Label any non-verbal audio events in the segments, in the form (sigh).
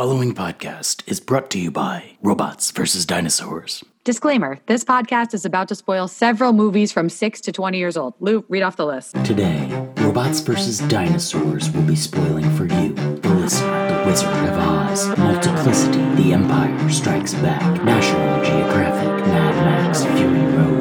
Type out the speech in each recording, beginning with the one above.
following podcast is brought to you by Robots vs. Dinosaurs. Disclaimer this podcast is about to spoil several movies from 6 to 20 years old. Lou, read off the list. Today, Robots vs. Dinosaurs will be spoiling for you, the listener, The Wizard of Oz, Multiplicity, The Empire Strikes Back, National Geographic, Mad Max, Fury Road,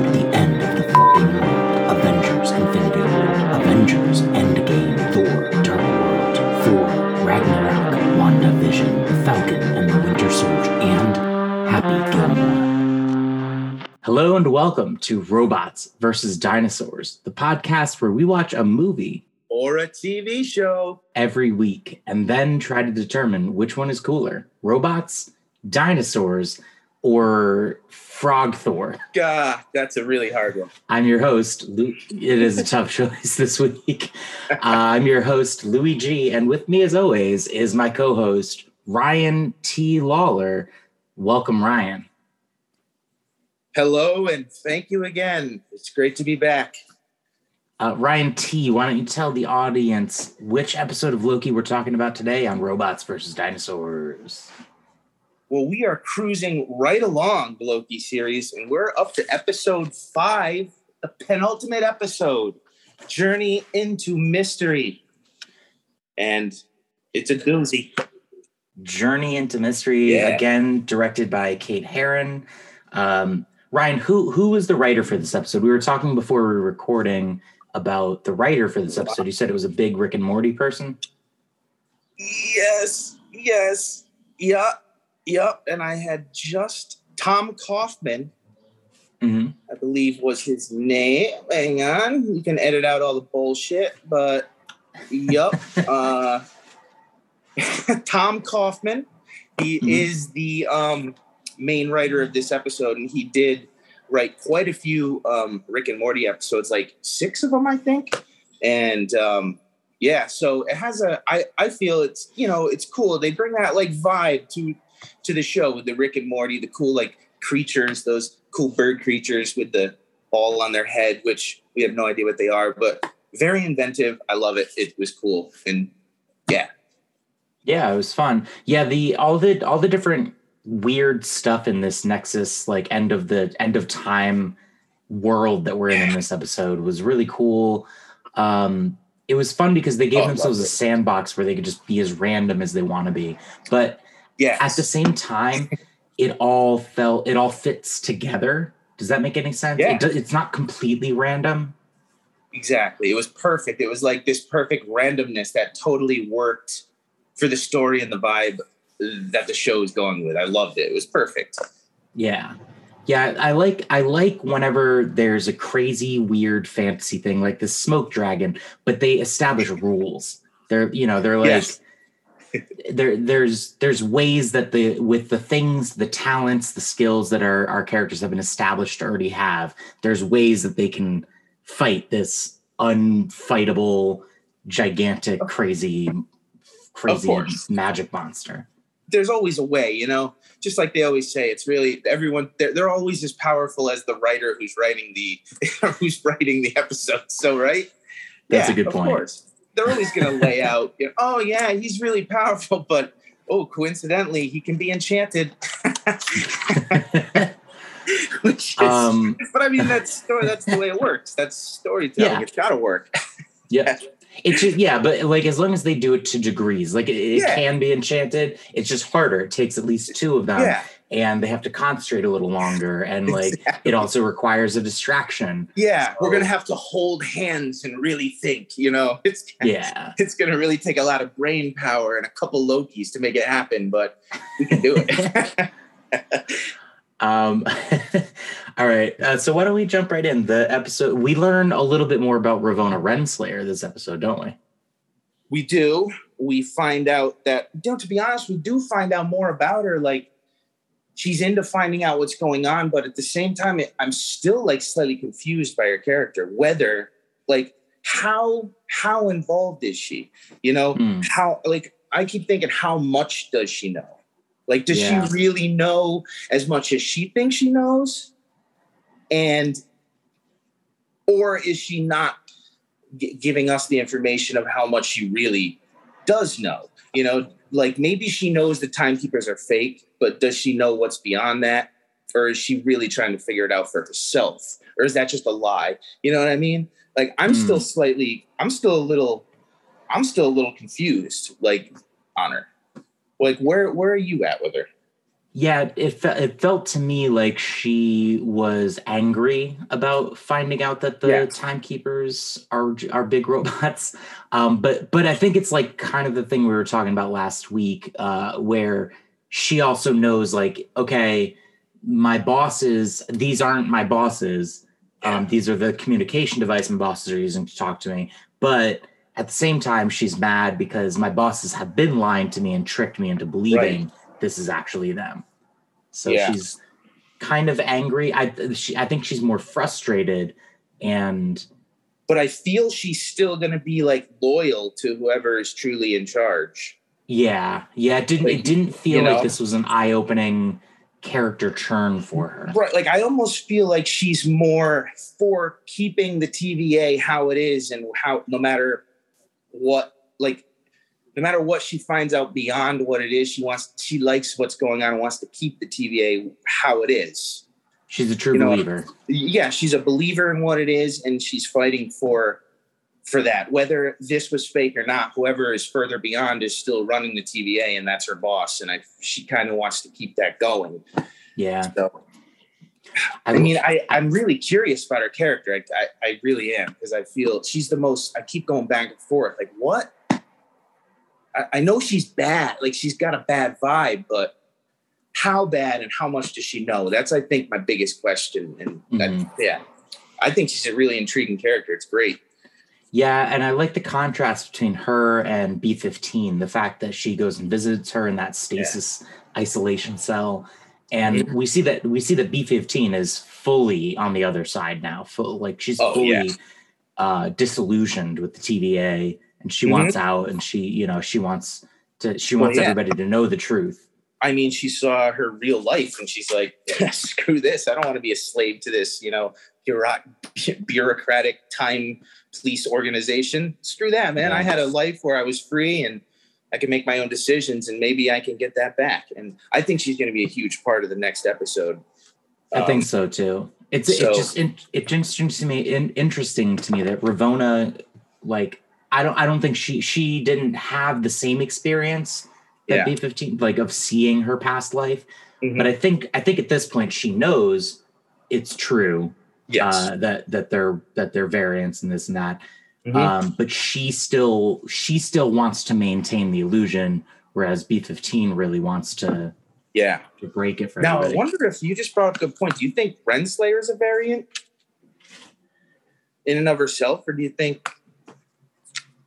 Hello and welcome to Robots versus Dinosaurs, the podcast where we watch a movie or a TV show. every week and then try to determine which one is cooler robots, dinosaurs, or Frog Thor. God, that's a really hard one. I'm your host. Lou- it is a tough (laughs) choice this week. Uh, I'm your host, Louis G. And with me, as always, is my co host, Ryan T. Lawler. Welcome, Ryan. Hello and thank you again. It's great to be back. Uh, Ryan T., why don't you tell the audience which episode of Loki we're talking about today on robots versus dinosaurs? Well, we are cruising right along the Loki series, and we're up to episode five, the penultimate episode Journey into Mystery. And it's a doozy. Journey into Mystery, Yeah. again directed by Kate Herron. Um, Ryan, who who was the writer for this episode? We were talking before we were recording about the writer for this episode. You said it was a big Rick and Morty person. Yes, yes, yep, yep. And I had just Tom Kauffman, hmm I believe was his name. Hang on, you can edit out all the bullshit, but yep. (laughs) uh, (laughs) Tom Kauffman, he Mhm. is the um, main writer of this episode, and he did write quite a few um, Rick and Morty episodes, like six of them, I think. And um, yeah, so it has a. I I feel it's you know it's cool. They bring that like vibe to to the show with the Rick and Morty, the cool like creatures, those cool bird creatures with the ball on their head, which we have no idea what they are, but very inventive. I love it. It was cool, and yeah, Yeah, it was fun. Yeah, the all the all the different weird stuff in this Nexus, like end of the end of time world that we're in in this episode was really cool. Um, it was fun because they gave Oh, themselves a sandbox where they could just be as random as they want to be. But yeah. at the same time, it all felt it all fits together. Does that make any sense? Yeah. It do, it's not completely random. Exactly. It was perfect. It was like this perfect randomness that totally worked for the story and the vibe that the show is going with. I loved it. It was perfect. Yeah. Yeah, I like I like whenever there's a crazy weird fantasy thing like the smoke dragon, but they establish rules. They're you know, they're like Yes. (laughs) there there's there's ways that the with the things, the talents, the skills that our our characters have been established to already have, there's ways that they can fight this unfightable, gigantic, crazy crazy magic monster. There's always a way, you know, just like they always say, it's really everyone, they're, they're always as powerful as the writer who's writing the, (laughs) who's writing the episode. So, right. That's a good of point. course. They're always going to lay out, you know, oh yeah, he's really powerful, but oh, coincidentally, he can be enchanted. (laughs) Which is, Um but I mean, that's story. That's the way it works. That's storytelling. Yeah. It's got to work. Yeah. (laughs) It's just, yeah, but like as long as they do it to degrees, like it, it Yeah. can be enchanted. It's just harder. It takes at least two of them, yeah, and they have to concentrate a little longer. And like Exactly. it also requires a distraction. yeah. We're gonna have to hold hands and really think. You know, (laughs) it's Yeah, it's gonna really take a lot of brain power and a couple Lokis to make it happen, but we can do it. (laughs) (laughs) Um, (laughs) all right. Uh, so why don't we jump right in the episode? We learn a little bit more about Ravona Renslayer this episode, don't we? we do. We find out that, you know, to be honest, we do find out more about her. Like, she's into finding out what's going on, but at the same time, it, I'm still like slightly confused by her character. Whether, like, how how involved is she? You know, Hmm. how like I keep thinking, how much does she know? Like, does Yeah. she really know as much as she thinks she knows? And or is she not gi- giving us the information of how much she really does know? You know, like maybe she knows the timekeepers are fake, but does she know what's beyond that? Or is she really trying to figure it out for herself? Or is that just a lie? You know what I mean? Like I'm Hmm. still slightly, I'm still a little, I'm still a little confused, like on her. Like where where are you at with her? Yeah, it fe- it felt to me like she was angry about finding out that the Yeah. timekeepers are are big robots. (laughs) Um, but but I think it's like kind of the thing we were talking about last week, uh, where she also knows like, okay, my bosses, these aren't my bosses. Um, these are the communication device my bosses are using to talk to me. But at the same time, she's mad because my bosses have been lying to me and tricked me into believing this is actually them. So Yeah. she's kind of angry. I she, I think she's more frustrated and But I feel she's still gonna be like loyal to whoever is truly in charge. yeah, yeah, it didn't Like, it didn't feel you know? like this was an eye-opening character turn for her. Right. Like I almost feel like she's more for keeping the TVA how it is and how no matter what like no matter what she finds out beyond what it is, she wants she likes what's going on and wants to keep the TVA how it is. She's a true You know, believer. Yeah, she's a believer in what it is and she's fighting for for that. Whether this was fake or not, whoever is further beyond is still running the TVA and that's her boss. And I she kind of wants to keep that going. Yeah. So I mean, I, I'm really curious about her character. I, I, I really am because I feel she's the most. I keep going back and forth. Like, what? I, I know she's bad. Like, she's got a bad vibe, but how bad and how much does she know? That's, I think, my biggest question. And that, Mhm. yeah, I think she's a really intriguing character. It's great. Yeah, and I like the contrast between her and B15, the fact that she goes and visits her in that stasis isolation cell. And Mhm. we see that we see that B15 is fully on the other side now. Full like she's Oh, fully yeah. uh disillusioned with the TVA and she Mhm. wants out and she, you know, she wants to she Well, wants yeah. everybody to know the truth. I mean, she saw her real life and she's like, (laughs) screw this. I don't want to be a slave to this, you know, bureauc- bureaucratic time police organization. Screw that, man. I had a life where I was free and I can make my own decisions and maybe I can get that back. And I think she's going to be a huge part of the next episode. I think Um, so too. It's so- it's just in, it's interesting to me in, interesting to me that Ravona like I don't I don't think she she didn't have the same experience that Yeah. B15 like of seeing her past life. Mhm. But I think I think at this point she knows it's true yes. uh, that that they're that they're variants and this and that. Mhm. Um, but she still she still wants to maintain the illusion, whereas B15 really wants to, yeah. to break it for Now, I wonder if you just brought up a good point. Do you think Renslayer is a variant in and of herself, or do you think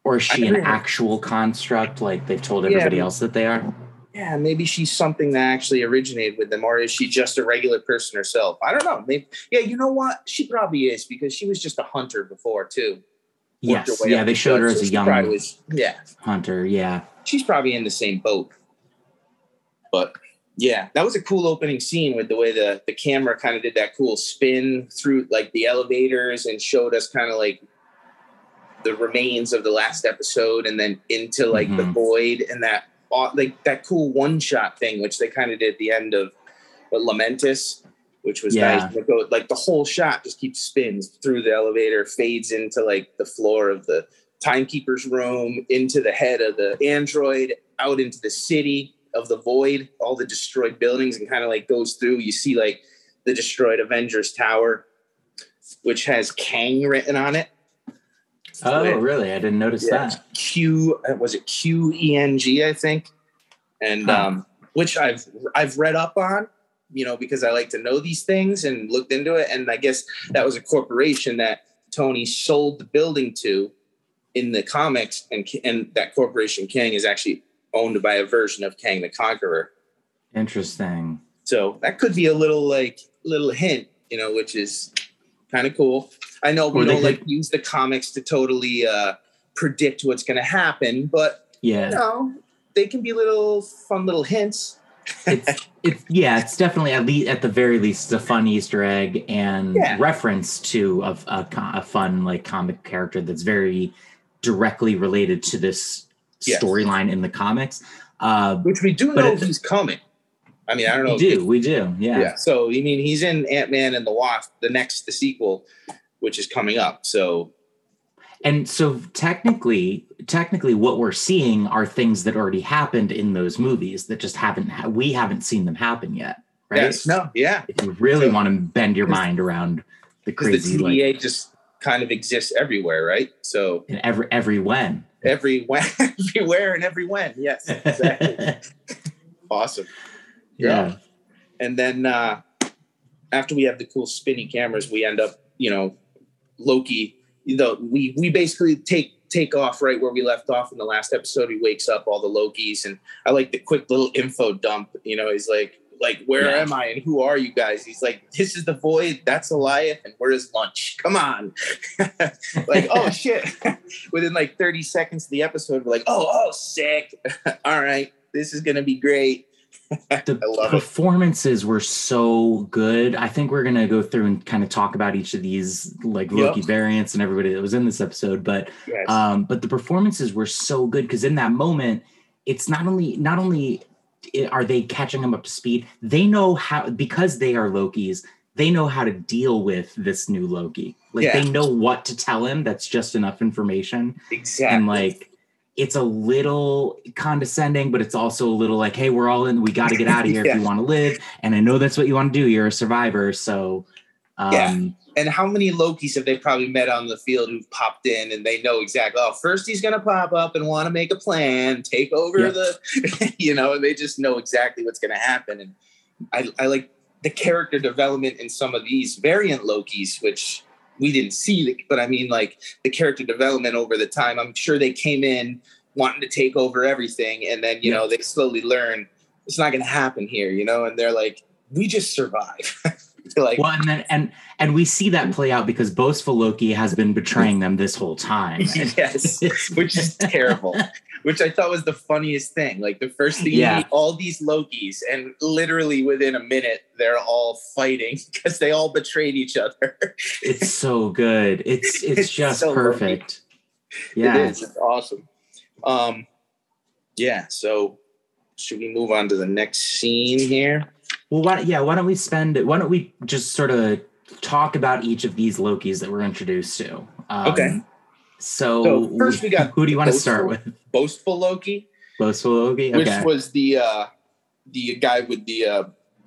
Or is she an never- actual construct like they've told Yeah. everybody else that they are? yeah, maybe she's something that actually originated with them, or is she just a regular person herself? I don't know. Maybe, yeah, you know what? She probably is because she was just a hunter before too. Yes. Yeah, they the showed her as a young was- yeah, hunter. Yeah. she's probably in the same boat. But yeah, that was a cool opening scene with the way the the camera kind of did that cool spin through like the elevators and showed us kind of like the remains of the last episode and then into like the Mhm. void and that like that cool one shot thing which they kind of did at the end of what, Lamentis which was Yeah. nice go, like the whole shot just keeps spins through the elevator fades into like the floor of the timekeeper's room into the head of the android out into the city of the void all the destroyed buildings and kind of like goes through you see like the destroyed avengers tower which has kang written on it Oh, really? I didn't notice Yeah. that. q uh, was it q-e-n-g i think and Huh. um which i've i've read up on you know because i like to know these things and looked into it and i guess that was a corporation that tony sold the building to in the comics and and that corporation kang is actually owned by a version of kang the conqueror Interesting. so that could be a little like little hint you know which is kind of cool i know we don't like could- use the comics to totally uh predict what's going to happen but Yeah. no, they can be little fun little hints. It's it's yeah, it's definitely at least at the very least a fun Easter egg and Yeah. reference to a, a, a fun like comic character that's very directly related to this Yes. storyline in the comics. Uh, which we do know he's coming. I mean, I don't know. we do, we do, yeah. yeah. So I mean, he's in Ant Man and the Wasp, the next the sequel, which is coming up. So And so technically, technically, what we're seeing are things that already happened in those movies that just haven't ha- we haven't seen them happen yet, right? yes, no, yeah, If you really So- want to bend your mind around the because crazy, the like just kind of exists everywhere, right? So in every every when. every (laughs) when, everywhere and every when. Yes, exactly. (laughs) awesome. yeah. And then uh, after we have the cool spinny cameras, we end up, you know, Loki. You know, we we basically take take off right where we left off in the last episode. He wakes up all the Lokis, and I like the quick little info dump. You know, he's like, like, where Yeah. am I and who are you guys? He's like, this is the void. That's Alioth, and where is lunch? Come on, (laughs) like, oh (laughs) shit! (laughs) Within like thirty seconds of the episode, we're like, oh, oh, sick. all right, this is gonna be great. (laughs) the love it. performances were so good. I think we're gonna go through and kind of talk about each of these like Loki Yep. variants and everybody that was in this episode. But Yes. um, but the performances were so good because in that moment, it's not only not only are they catching them up to speed, they know how because they are Lokis. They know how to deal with this new Loki. Like Yeah. they know what to tell him. That's just enough information exactly. and like it's a little condescending but it's also a little like hey we're all in we got to get out of here if you (laughs) want to live and i know that's what you want to do you're a survivor so um Yeah. and how many Lokis have they probably met on the field who've popped in and they know exactly, oh, first he's going to pop up and want to make a plan, take over Yeah. the, (laughs) you know, and they just know exactly what's going to happen. And I, I like the character development in some of these variant Lokis, which we didn't see, but I mean, like the character development over the time. I'm sure they came in wanting to take over everything. And then, you Yeah. know, they slowly learn it's not going to happen here, you know, and they're like, we just survive. (laughs) Like, well and then and and we see that play out because boastful loki has been betraying them this whole time (laughs) yes, which is terrible. (laughs) Which I thought was the funniest thing. Like the first thing, Yeah. you meet all these Lokis, and literally within a minute, they're all fighting (laughs) because they all betrayed each other. it's so good it's (laughs) it's, It's just so perfect It yeah is. It's awesome. Um, yeah. So, should we move on to the next scene here? well why, yeah why don't we spend why don't we just sort of talk about each of these lokis that we're introduced to um, Okay. So, So, first we got who do you want to start with Boastful Loki, boastful loki which was the uh, the guy with the uh,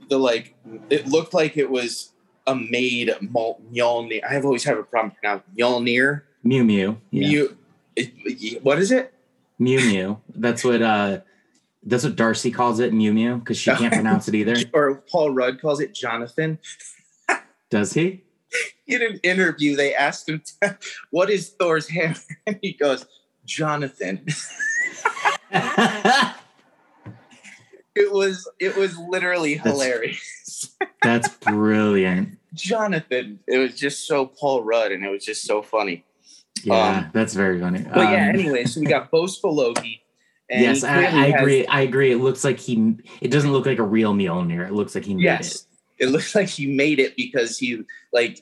the like. It looked like it was a Mol- Mjolnir. I have always have a problem pronouncing Mjolnir. Mew Mew. Yeah. Mew. it- what is it? Mew Mew. That's what uh that's what Darcy calls it, Mew Mew, because she can't (laughs) pronounce it either. Or Paul Rudd calls it Jonathan. (laughs) Does he? (laughs) In an interview, they asked him, (laughs) "What is Thor's hammer?" (laughs) And he goes, "Jonathan." It was it was literally That's- hilarious. That's brilliant. Jonathan. It was just so Paul Rudd, and it was just so funny. Yeah, Um, that's very funny. But yeah, Um, anyway, so we got boastful Loki. And yes, I, I has- agree. I agree. It looks like he. It doesn't look like a real Mjolnir. It looks like he made Yes. It looks like he made it because he like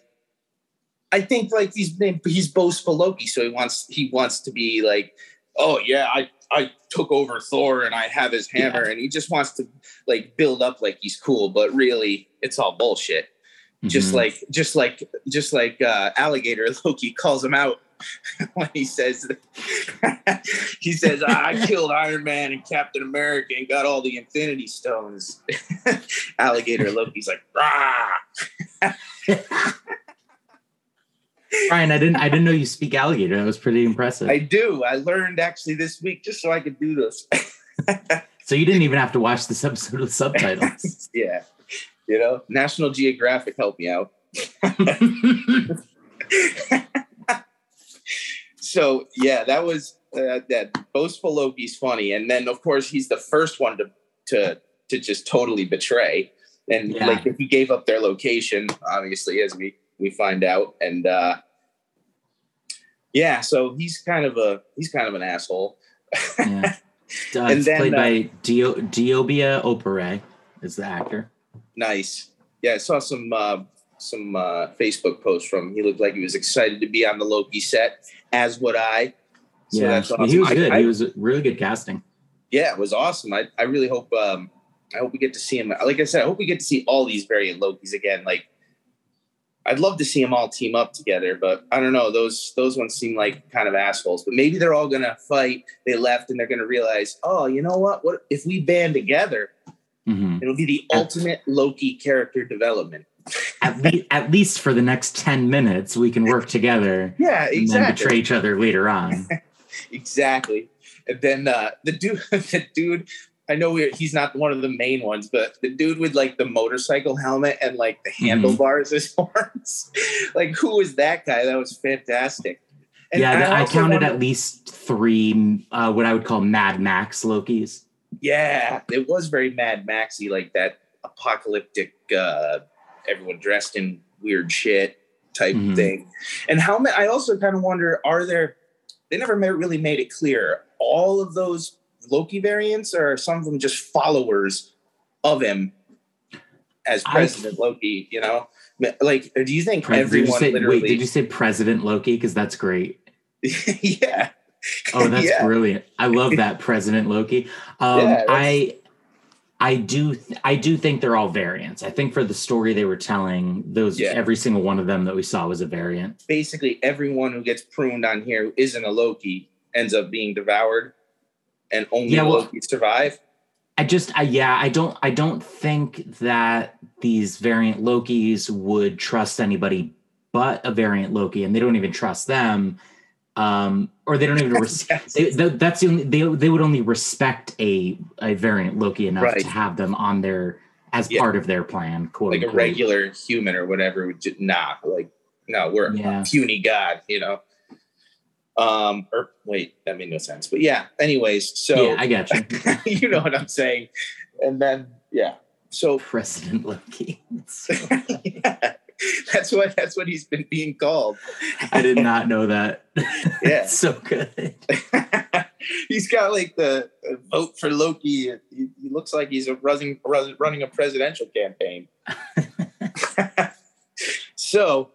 I think like he's he's boastful Loki, so he wants he wants to be like, oh yeah, I I took over Thor and I have his hammer, and he just wants to like build up like he's cool, but really it's all bullshit. it. Just like just like just like uh, alligator (laughs) Loki calls him out (laughs) when he says (laughs) he says I killed Iron Man and Captain America and got all the Infinity Stones. (laughs) alligator Loki's like rah. Ryan, I didn't. I didn't know you speak alligator. That was pretty impressive. I do. I learned actually this week just so I could do this. so you didn't even have to watch this episode with subtitles. yeah, you know, National Geographic helped me out. So yeah, that was uh, that boastful Loki's funny, and then of course he's the first one to to to just totally betray, and Yeah. like he gave up their location, obviously, as we we find out, and uh, yeah, so he's kind of a he's kind of an asshole. yeah. (laughs) Uh, And it's then, played uh, by Dio, DeObia Oparei is the actor. Nice. Yeah, I saw some uh, some uh, Facebook posts from. He looked like he was excited to be on the Loki set, as would I. So yeah, that's awesome. he was I- good. I- he was really good casting. yeah, it was awesome. I, I really hope um I hope we get to see him. Like I said, I hope we get to see all these variant Lokis again. Like I'd love to see them all team up together, but I don't know. Those those ones seem like kind of assholes. But maybe they're all gonna fight. They left and they're gonna realize, oh, you know what? What if we band together? Mhm. It'll be the ultimate Loki character development. At, le- at least for the next 10 minutes, we can work together (laughs) Yeah, and then exactly. betray each other later on. (laughs) Exactly. And then uh, the dude, (laughs) the dude, I know we're, he's not one of the main ones, but the dude with like the motorcycle helmet and like the Mm-hmm. handlebars as horns. like, who was that guy? That was fantastic. And yeah, th- I, counted wonder- at least three, uh, what I would call Mad Max Lokis. Yeah, it was very Mad Maxy, like that apocalyptic, uh, everyone dressed in weird shit type Mhm. thing. And how many? I also kind of wonder: Are there? They never ma- really made it clear. All of those Loki variants, or are some of them just followers of him as I- President Loki? You know, like, do you think Pre- did you everyone say, literally? wait, did you say President Loki? Because that's great. (laughs) yeah. Oh, that's (laughs) Yeah. brilliant. I love that President Loki. Um, Yeah, I I do th- I do think they're all variants. I think for the story they were telling, those Yeah. every single one of them that we saw was a variant. basically everyone who gets pruned on here who isn't a Loki ends up being devoured, and only Yeah, well- Loki survive. I just I yeah, I don't I don't think that these variant Lokis would trust anybody but a variant Loki, and they don't even trust them. Um, or they don't even res- Yes. they, th- that's the only, they they would only respect a a variant Loki enough Right. to have them on their as Yeah. part of their plan, quote like a regular human or whatever. would ju- Nah, like no, we're Yeah. a puny god, you know. Um, or wait, that made no sense. But yeah, anyways, so yeah, I got you. (laughs) you know what I'm saying. And then yeah, so President Loki. (laughs) (laughs) yeah, (laughs) that's what that's what he's been being called. I did not know that. (laughs) Yeah. so good. (laughs) he's got like the vote for Loki. He, he looks like he's a running running a presidential campaign. so,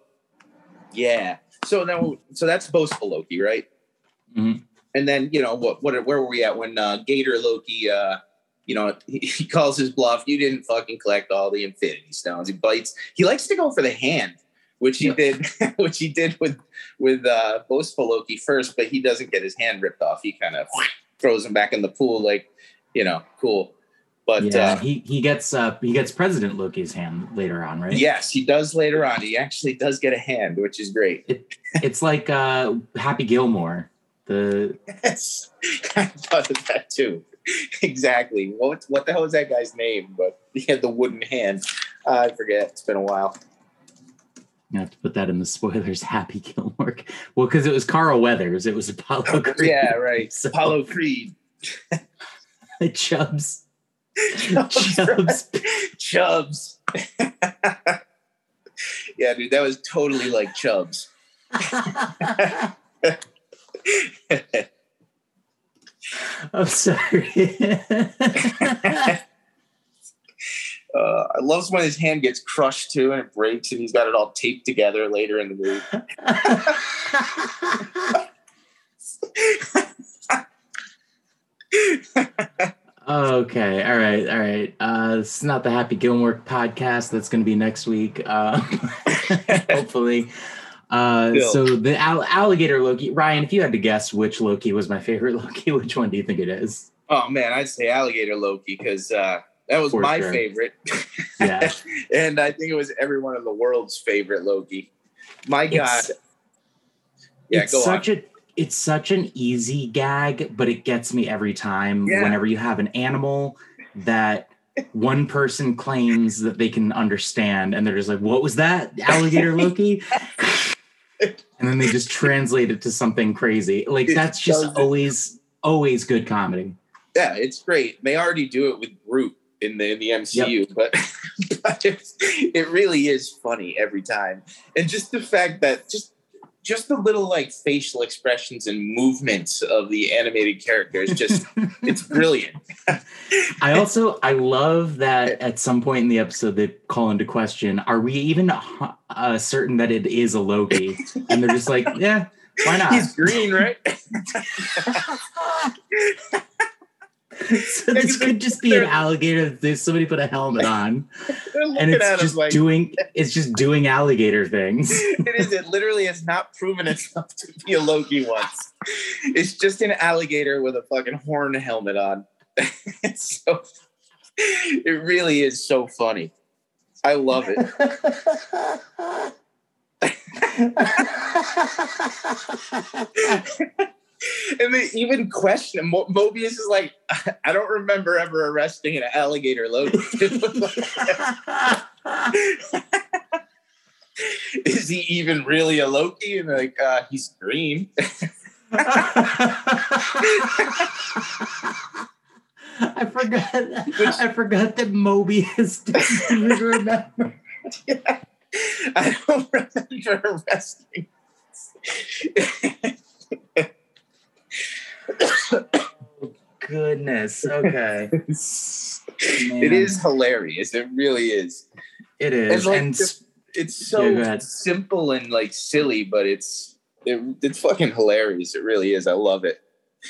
yeah. So now, so that's boastful Loki, right? Mhm. And then you know what? What? Where were we at when uh, Gator Loki? Uh, you know, (laughs) he, calls his bluff. You didn't fucking collect all the Infinity Stones. He bites. He likes to go for the hand, which he did, (laughs) which he did with with uh, boastful Loki first, but he doesn't get his hand ripped off. He kind of throws him back in the pool, like you know, cool. But yeah, uh, he he gets uh he gets President Loki's hand later on, right? yes, he does later on. He actually does get a hand, which is great. It's like uh Happy Gilmore. The (laughs) Yes, I thought of that too. (laughs) Exactly. What what the hell is that guy's name? But he had the wooden hand. Uh, I forget. It's been a while. you have to put that in the spoilers. (laughs) Happy Gilmore. Well, because it was Carl Weathers. It was Apollo Creed. Yeah, right. (laughs) So- Apollo Creed. Chubbs. Chubbs. Chubs. Chubbs. yeah, dude, that was totally like Chubbs. I'm sorry. (laughs) Uh, I love when his hand gets crushed too and it breaks and he's got it all taped together later in the movie. okay. All right. All right. Uh, this is not the Happy Gilmore podcast. That's going to be next week. Uh, (laughs) hopefully. Uh, so the al- alligator Loki, Ryan, if you had to guess which Loki was my favorite (laughs) Loki, which one do you think it is? Oh man, I'd say alligator Loki because uh, that was For my sure. favorite. (laughs) Yeah. (laughs) and I think it was everyone in the world's favorite Loki. My God. It's- yeah, it's go on. such a it's such an easy gag, but it gets me every time Yeah. whenever you have an animal that one person claims that they can understand and they're just like, what was that? Alligator Loki? And then they just (laughs) translate it to something crazy. Like It that's just always always good comedy. Yeah, it's great. They already do it with Groot in the in the MCU, but, (laughs) but it's, it really is funny every time. And just the fact that just just the little like facial expressions and movements of the animated characters just (laughs) it's brilliant. I also I love that at some point in the episode they call into question: Are we even uh, certain that it is a Loki? And they're just like, yeah, why not? He's green, right? (laughs) (laughs) so this could just be an alligator. There's somebody put a helmet on, and it's just like, doing (laughs) it's just doing alligator things. it is. It literally has not proven itself to be a Loki once. It's just an alligator with a fucking horn helmet on. (laughs) it's so. It really is so funny. I love it. (laughs) and they even question Mo- Mobius is like, (laughs) I don't remember ever arresting an alligator Loki. (laughs) is he even really a Loki? And they're like, uh, he's green. I forgot. I forgot that Mobius didn't remember. I don't remember arresting. Oh, goodness. Okay. (laughs) it is hilarious. It really is. It is. It's like and just- It's so Yeah, simple and like silly, but it's it, it's fucking hilarious. It really is. I love it.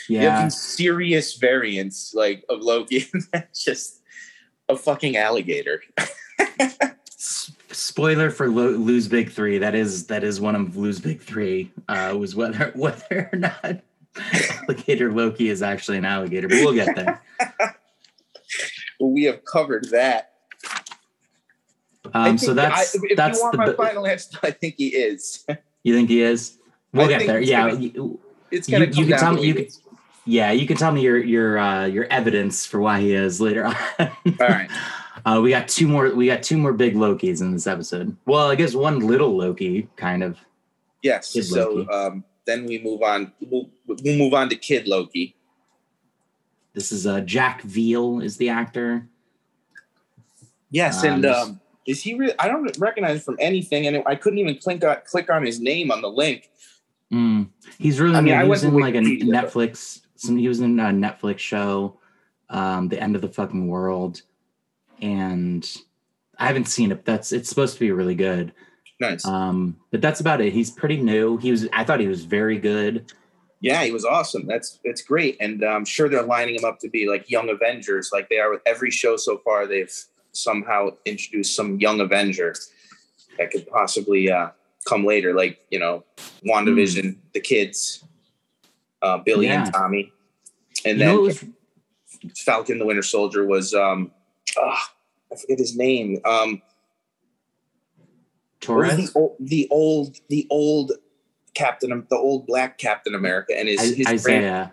You have yeah, these serious variants like of Loki, (laughs) that's just a fucking alligator. Spoiler for Lo- Lou's Big Three. That is that is one of Lou's Big Three. Uh, was whether (laughs) whether or not alligator Loki is actually an alligator, but we'll get there. (laughs) We have covered that. Um, so that's I, if that's you want the. my final answer, I think he is. (laughs) you think he is? We'll I get there. it's Yeah, gonna- you- It's gonna you come can down tell me- you can- yeah. You can tell me your your uh, your evidence for why he is later on. (laughs) All right. Uh, we got two more. We got two more big Lokis in this episode. Well, I guess one little Loki, kind of. Yes. Kid so Loki. um, then we move on. We'll, we'll move on to Kid Loki. This is uh, Jack Veal is the actor. Yes, Um, and um, is he? Re- I don't recognize him from anything, and I couldn't even click on, click on his name on the link. Mm. He's really I mean, new. I was in like a Netflix. Some he was in a Netflix show, um, The End of the Fucking World, and I haven't seen it. That's it's supposed to be really good. Nice. Um, but that's about it. He's pretty new. He was. I thought he was very good. yeah, he was awesome. That's it's great, and I'm sure they're lining him up to be like young Avengers, like they are with every show so far. They've somehow introduced some young Avenger that could possibly uh, come later, like you know, WandaVision, the kids, uh, Billy. Yeah. and Tommy, and you then was Falcon the Winter Soldier was um, ah, I forget his name. Um, Torres, the old, the old, the old Captain, the old black Captain America, and his, I- his grand,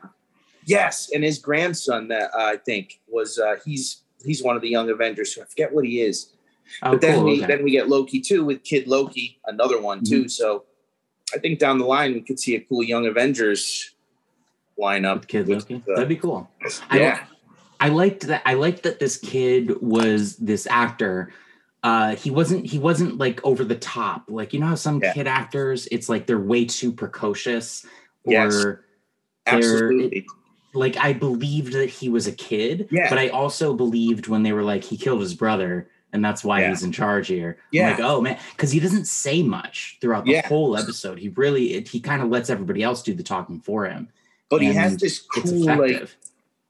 yes, and his grandson that uh, I think was uh, he's he's one of the young Avengers. Who I forget what he is, Oh, but then cool. we okay. Mm-hmm. then we get Loki too with Kid Loki, another one too. So I think down the line we could see a cool young Avengers lineup. With Kid Loki. uh, That'd be cool. I yeah, I liked that. I liked that this kid was this actor. Uh, he wasn't. He wasn't like over the top. Like you know how some Yeah. kid actors, it's like they're way too precocious. Or Yes. absolutely. like I believed that he was a kid. Yeah. But I also believed when they were like he killed his brother and that's why Yeah. he's in charge here. I'm Yeah. like oh man, because he doesn't say much throughout the Yeah. whole episode. He really it, he kind of lets everybody else do the talking for him. but he has this cool like.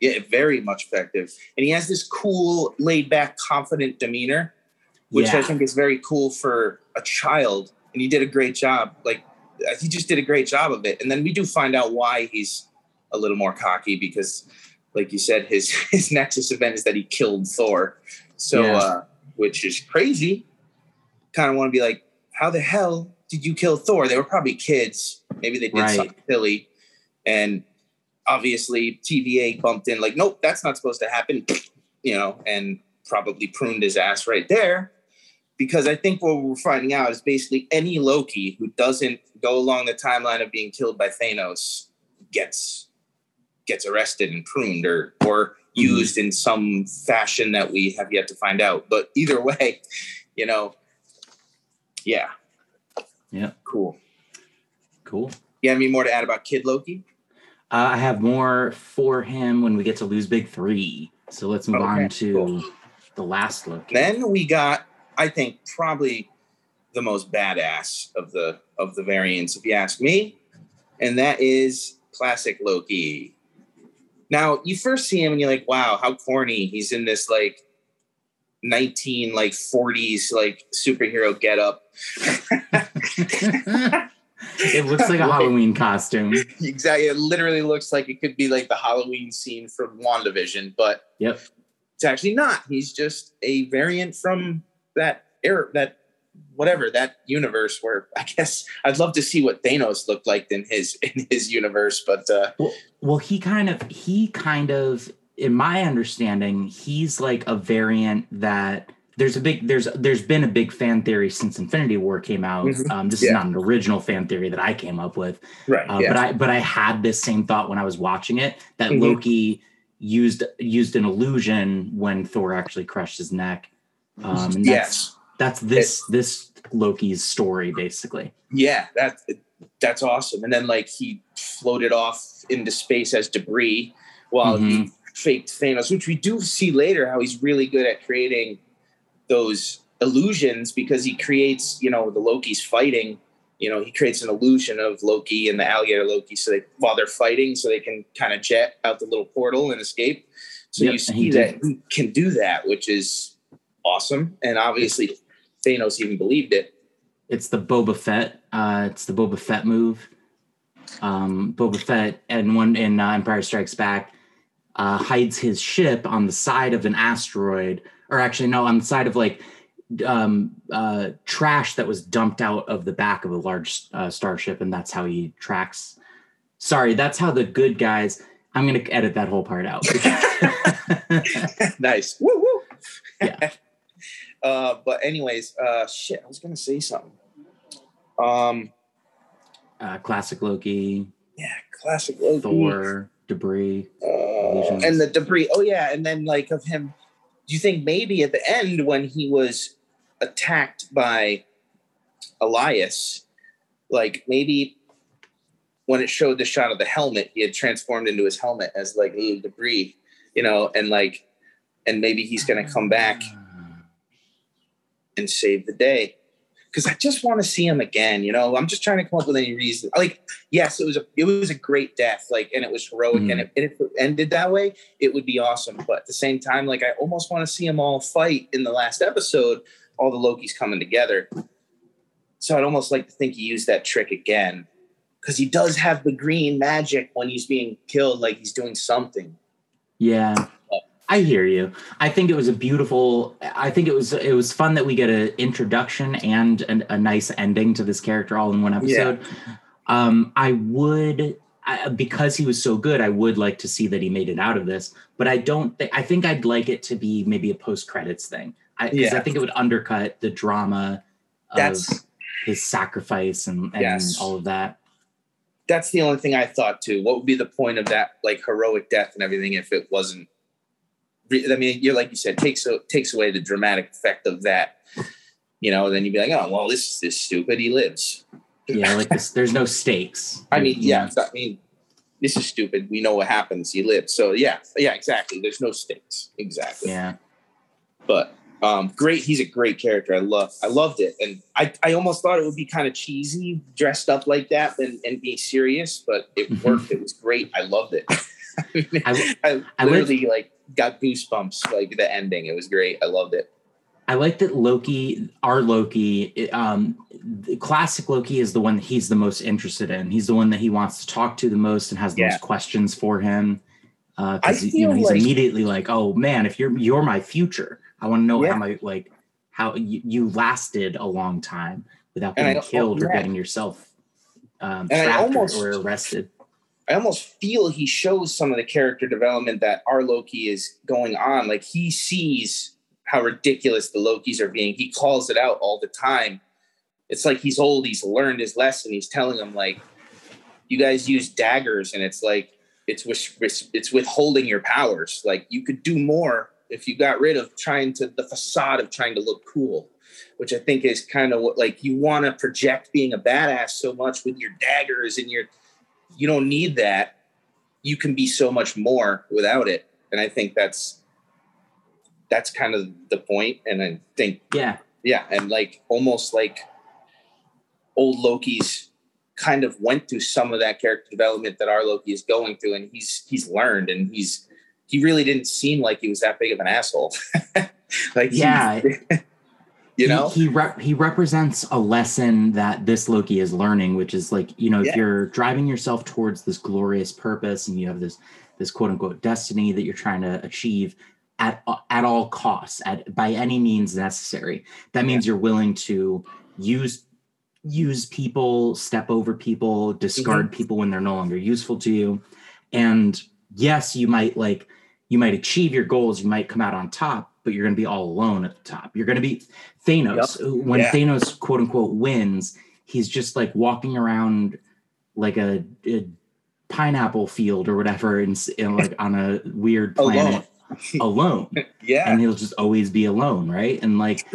Yeah, very much effective. And he has this cool, laid back, confident demeanor, which I think is very cool for a child. And he did a great job. Like, he just did a great job of it. And then we do find out why he's a little more cocky because, like you said, his (laughs) his Nexus event is that he killed Thor. So, Yeah. uh, which is crazy. Kind of want to be like, how the hell did you kill Thor? They were probably kids. Maybe they did Right. something silly. And obviously TVA bumped in like, nope, that's not supposed to happen, you know, and probably pruned his ass right there. Because I think what we're finding out is basically any Loki who doesn't go along the timeline of being killed by Thanos gets gets arrested and pruned or or used in some fashion that we have yet to find out. But either (laughs) way, you know, yeah. Yeah. Cool. Cool. You have any more to add about Kid Loki? Uh, I have more for him when we get to Lou's big three. So let's move on to cool. the last look. Then we got, I think, probably the most badass of the of the variants, if you ask me, and that is classic Loki. Now you first see him and you're like, wow, how corny. He's in this like 19 like 40s like superhero getup. (laughs) it looks like a (laughs) Halloween costume. Exactly. It literally looks like it could be like the Halloween scene from WandaVision, but Yep. it's actually not. He's just a variant from that era, that whatever that universe. Where I guess I'd love to see what Thanos looked like in his in his universe, but uh, Well, well, he kind of he kind of in my understanding, he's like a variant that there's a big there's there's been a big fan theory since Infinity War came out. Mhm. Um, this Yeah. is not an original fan theory that I came up with, right, uh, yeah, but I but I had this same thought when I was watching it that Mhm. Loki used used an illusion when Thor actually crushed his neck. Um, and that's, yes, that's this this Loki's story basically. yeah, that that's awesome. And then like he floated off into space as debris while he Mhm. faked Thanos, which we do see later how he's really good at creating those illusions because he creates, you know, the Loki's fighting. You know, he creates an illusion of Loki and the alligator Loki, so they while they're fighting, so they can kind of jet out the little portal and escape. So Yep, you he see did. that he can do that, which is awesome. And obviously, Thanos even believed it. it's the Boba Fett. Uh, it's the Boba Fett move. Um, Boba Fett and one in uh, Empire Strikes Back uh, hides his ship on the side of an asteroid, or actually no, on the side of like um, uh, trash that was dumped out of the back of a large uh, starship, and that's how he tracks. Sorry, that's how the good guys. I'm gonna edit that whole part out. (laughs) nice. Woo woo. Yeah. Uh, but anyways, uh, shit, I was gonna say something. Um, uh, classic Loki, yeah, classic Loki. Thor, debris. Uh, and the debris. Oh yeah, and then like of him. Do you think maybe at the end when he was attacked by Elias, like maybe when it showed the shot of the helmet, he had transformed into his helmet as like debris, you know, and like, and maybe he's gonna come back and save the day. Because I just want to see him again. You know, I'm just trying to come up with any reason. Like, yes, it was a it was a great death, like, and it was heroic, Mhm. and, it, and if it ended that way, it would be awesome. But at the same time, like, I almost want to see them all fight in the last episode. All the Loki's coming together. So I'd almost like to think he used that trick again, because he does have the green magic when he's being killed, like he's doing something. Yeah. I hear you. I think it was a beautiful I think it was it was fun that we get an introduction and an, a nice ending to this character all in one episode. Um I would I, because he was so good, I would like to see that he made it out of this, but I don't think I think I'd like it to be maybe a post credits thing. I, Yeah. I think it would undercut the drama of That's his sacrifice and, and Yes. all of that. that's the only thing I thought too. What would be the point of that like heroic death and everything if it wasn't? I mean, you're like you said, takes takes away the dramatic effect of that. You know, then you'd be like, oh well, this is stupid. He lives. Yeah, like this, there's no stakes. I mean, yeah? I mean, this is stupid. We know what happens. He lives. So yeah, yeah, exactly. There's no stakes. Exactly. Yeah. But um, great. He's a great character. I love. I loved it, and I, I almost thought it would be kind of cheesy, dressed up like that, and, and be serious. But it (laughs) worked. It was great. I loved it. (laughs) I- I, I literally like got goosebumps. Like the ending. It was great. I loved it. I like that Loki, our Loki, um, the classic Loki is the one that he's the most interested in. He's the one that he wants to talk to the most and has the Yeah. most questions for him. Uh, I 'cause, you feel know, he's like- immediately like, "Oh man, if you're you're my future, I want to know Yeah. how my like how you, you lasted a long time without I getting killed or yeah. getting yourself um, And trapped almost- or arrested." I almost feel he shows some of the character development that our Loki is going on. Like he sees how ridiculous the Lokis are being. He calls it out all the time. It's like he's old. He's learned his lesson. He's telling them like, you guys use daggers, and it's like it's it's withholding your powers. Like you could do more if you got rid of trying to the facade of trying to look cool, which I think is kind of what like you want to project being a badass so much with your daggers and your you don't need that. You can be so much more without it. And I think that's that's kind of the point. And I think, Yeah, yeah, and like almost like old Loki's kind of went through some of that character development that our Loki is going through, and he's he's learned, and he's he really didn't seem like he was that big of an asshole. (laughs) like Yeah. (laughs) you know, he he, rep- he represents a lesson that this Loki is learning, which is like you know if you're driving yourself towards this glorious purpose and you have this this quote unquote destiny that you're trying to achieve at at all costs at by any means necessary. That means you're willing to use use people, step over people, discard mm-hmm. people when they're no longer useful to you, and yes, you might like you might achieve your goals, you might come out on top, but you're going to be all alone at the top. You're going to be Thanos. Uh, when Yeah. Thanos quote unquote wins, he's just like walking around like a, a pineapple field or whatever, in like on a weird (laughs) planet (laughs) alone, (laughs) yeah, and he'll just always be alone, right? And like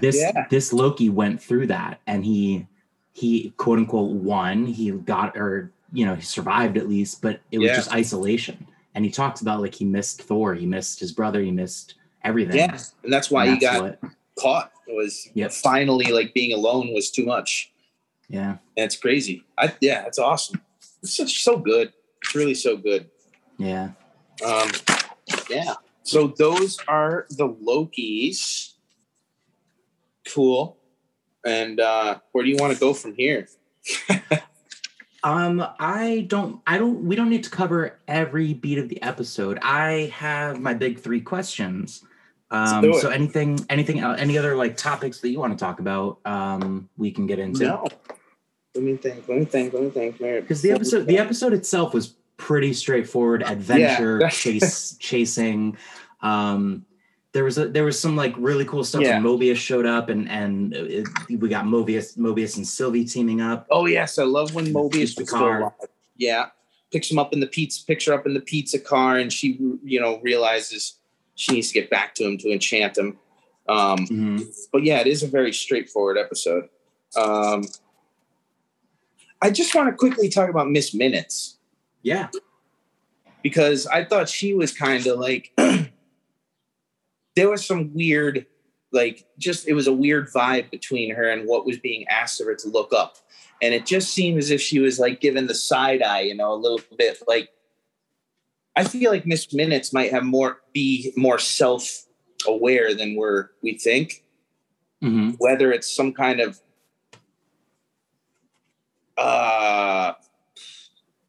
this yeah, this Loki went through that and he he quote unquote won. He got or you know, he survived at least, but it was Yeah. just isolation. And he talks about like he missed Thor, he missed his brother, he missed everything. yeah, and that's why And he that's got what- caught. It was Yep. finally like being alone was too much. yeah. It's crazy. I yeah, it's awesome. It's just so good. It's really so good. Yeah. Um, yeah. So those are the Lokis. Cool. And uh, where do you want to go from here? (laughs) Um, I don't, I don't, we don't need to cover every beat of the episode. I have my big three questions. Um, so anything, anything, any other like topics that you want to talk about, um, we can get into. No. Let me think. Let me think. Let me think. because the episode the episode itself was pretty straightforward adventure Yeah. (laughs) chase chasing um there was a there was some like really cool stuff Yeah. mobius showed up and and it, we got mobius mobius and sylvie teaming up Oh yes, I love when Mobius was still alive. Yeah, picks him up in the pizza, picks her up in the pizza car, and she, you know, realizes she needs to get back to him to enchant him. Um, Mhm. but yeah, it is a very straightforward episode. Um, I just want to quickly talk about Miss Minutes yeah because I thought she was kind of like (clears throat) there was some weird, like just it was a weird vibe between her and what was being asked of her to look up, and it just seemed as if she was like given the side eye, you know, a little bit like. I feel like Miss Minutes might have more be more self aware than we're we think. hmm Whether it's some kind of uh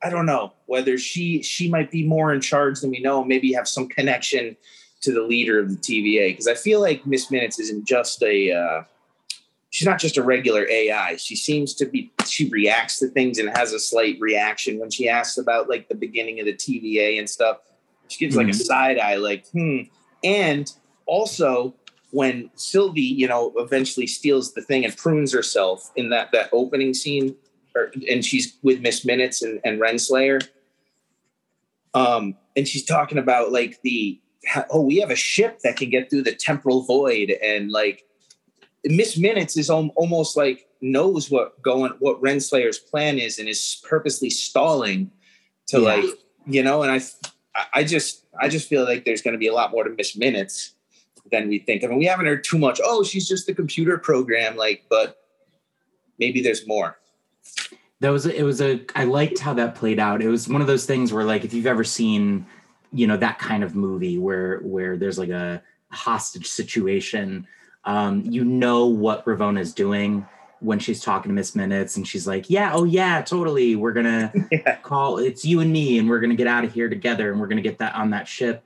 I don't know whether she she might be more in charge than we know. Maybe have some connection to the leader of the TVA because I feel like Miss Minutes isn't just a uh, she's not just a regular AI. She seems to be she reacts to things and has a slight reaction when she asks about like the beginning of the TVA and stuff. She gives like a Mhm. side eye, like hmm. And also when Sylvie, you know, eventually steals the thing and prunes herself in that that opening scene, or, and she's with Miss Minutes and, and Renslayer. Um, and she's talking about like the oh, we have a ship that can get through the temporal void, and like Miss Minutes is almost like knows what going what Renslayer's plan is and is purposely stalling to Yeah. like you know. And I, I just I just feel like there's going to be a lot more to Miss Minutes than we think. I mean, we haven't heard too much. Oh, she's just a computer program, like, but maybe there's more. that was a, it was a i liked how that played out it was one of those things where like if you've ever seen you know that kind of movie where where there's like a hostage situation um you know what Ravonna is doing when she's talking to miss minutes and she's like yeah oh yeah totally we're gonna (laughs) Yeah. call it's you and me and we're gonna get out of here together and we're gonna get that on that ship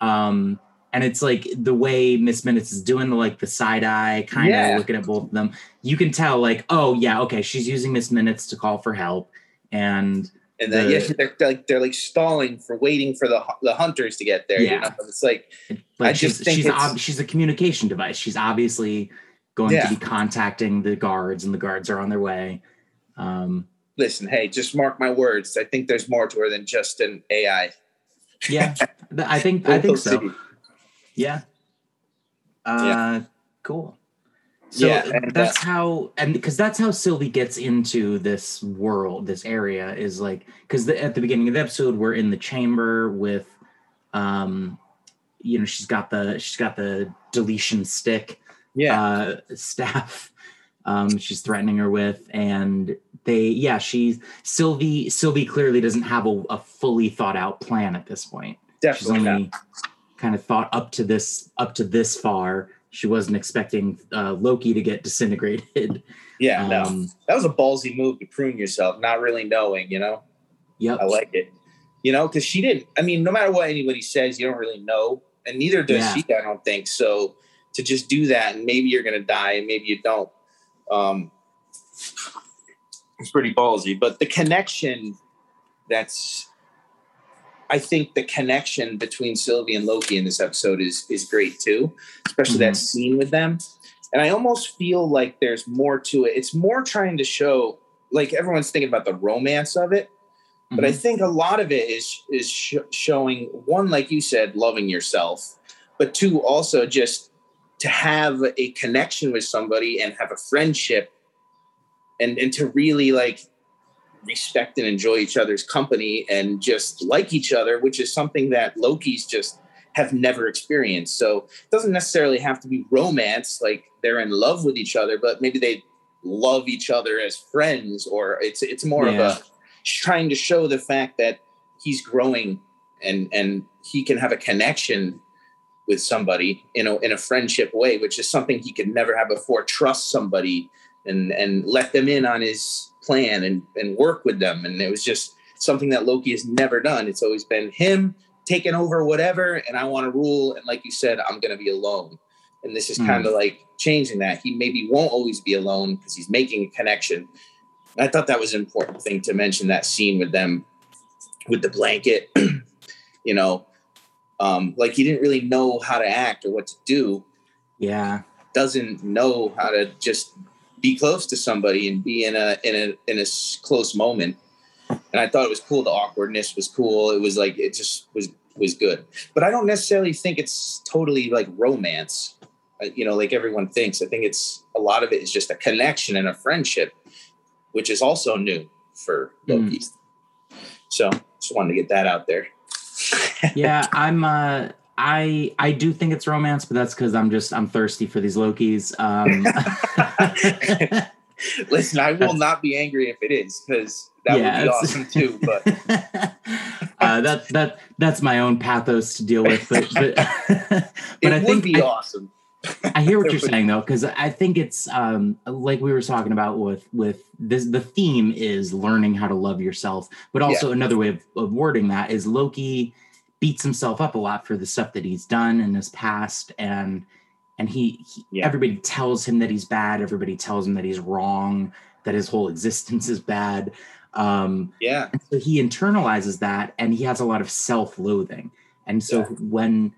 um and it's like the way miss minutes is doing the like the side eye kind of Yeah. looking at both of them you can tell like oh yeah okay she's using miss minutes to call for help and And then The- yeah, they're, they're like they're like stalling for waiting for the the hunters to get there. You Yeah. know, it's like like I she's just think she's ob- she's a communication device she's obviously going Yeah. to be contacting the guards and the guards are on their way um listen, hey, just mark my words. I think there's more to her than just an AI. yeah (laughs) i think i think so. Yeah. Uh, Yeah. Cool. So Yeah, and, uh, that's how, and because that's how Sylvie gets into this world, this area is like, because at the beginning of the episode, we're in the chamber with, um, you know, she's got the she's got the deletion stick Yeah, uh, (laughs) staff. Um, she's threatening her with, and they yeah she's sylvie sylvie clearly doesn't have a, a fully thought out plan at this point Definitely she's only kind of thought up to this up to this far she wasn't expecting uh, loki to get disintegrated (laughs) Yeah, no, Um, that was a ballsy move to prune yourself, not really knowing. You know, yep I like it. You know, because she didn't. I mean, no matter what anybody says, you don't really know, and neither does Yeah. she. I don't think so. To just do that, and maybe you're gonna die, and maybe you don't. Um, it's pretty ballsy, but the connection that's. I think the connection between Sylvie and Loki in this episode is is great too, especially that scene with them. And I almost feel like there's more to it. It's more trying to show, like everyone's thinking about the romance of it, but I Mhm. think a lot of it is is sh- showing one, like you said, loving yourself, but two, also just to have a connection with somebody and have a friendship, and and to really like respect and enjoy each other's company and just like each other, which is something that Loki's just have never experienced. So it doesn't necessarily have to be romance, like they're in love with each other, but maybe they love each other as friends, or it's it's more Yeah. of a trying to show the fact that he's growing and and he can have a connection with somebody in a in a friendship way, which is something he could never have before. Trust somebody and and let them in on his plan and and work with them. And it was just something that Loki has never done. It's always been him taking over whatever, and I want to rule. And like you said, I'm going to be alone. And this is Hmm. kind of like changing that. He maybe won't always be alone because he's making a connection. I thought that was an important thing to mention that scene with them with the blanket. (clears throat) you know, um, like he didn't really know how to act or what to do. yeah Doesn't know how to just be close to somebody and be in a in a in a close moment. And I thought it was cool. The awkwardness was cool. It was like it just was was good. But I don't necessarily think it's totally like romance. uh, You know, like everyone thinks. I think it's a lot of it is just a connection and a friendship, which is also new for Loki. So just wanted to get that out there. yeah i'm uh i i do think it's romance but that's because i'm just i'm thirsty for these lokis um (laughs) (laughs) Listen, I will not be angry if it is because that Yeah, would be awesome too. But (laughs) uh, that that that's my own pathos to deal with. But but, but it I would think be I, awesome. I hear what you're saying though, because I think it's um, like we were talking about with with this. The theme is learning how to love yourself, but also another way of, of wording that is Loki beats himself up a lot for the stuff that he's done in his past, and and he, he Yeah. everybody tells him that he's bad. Everybody tells him that he's wrong. That his whole existence is bad. Um, Yeah, and so he internalizes that and he has a lot of self-loathing. And so Yeah. when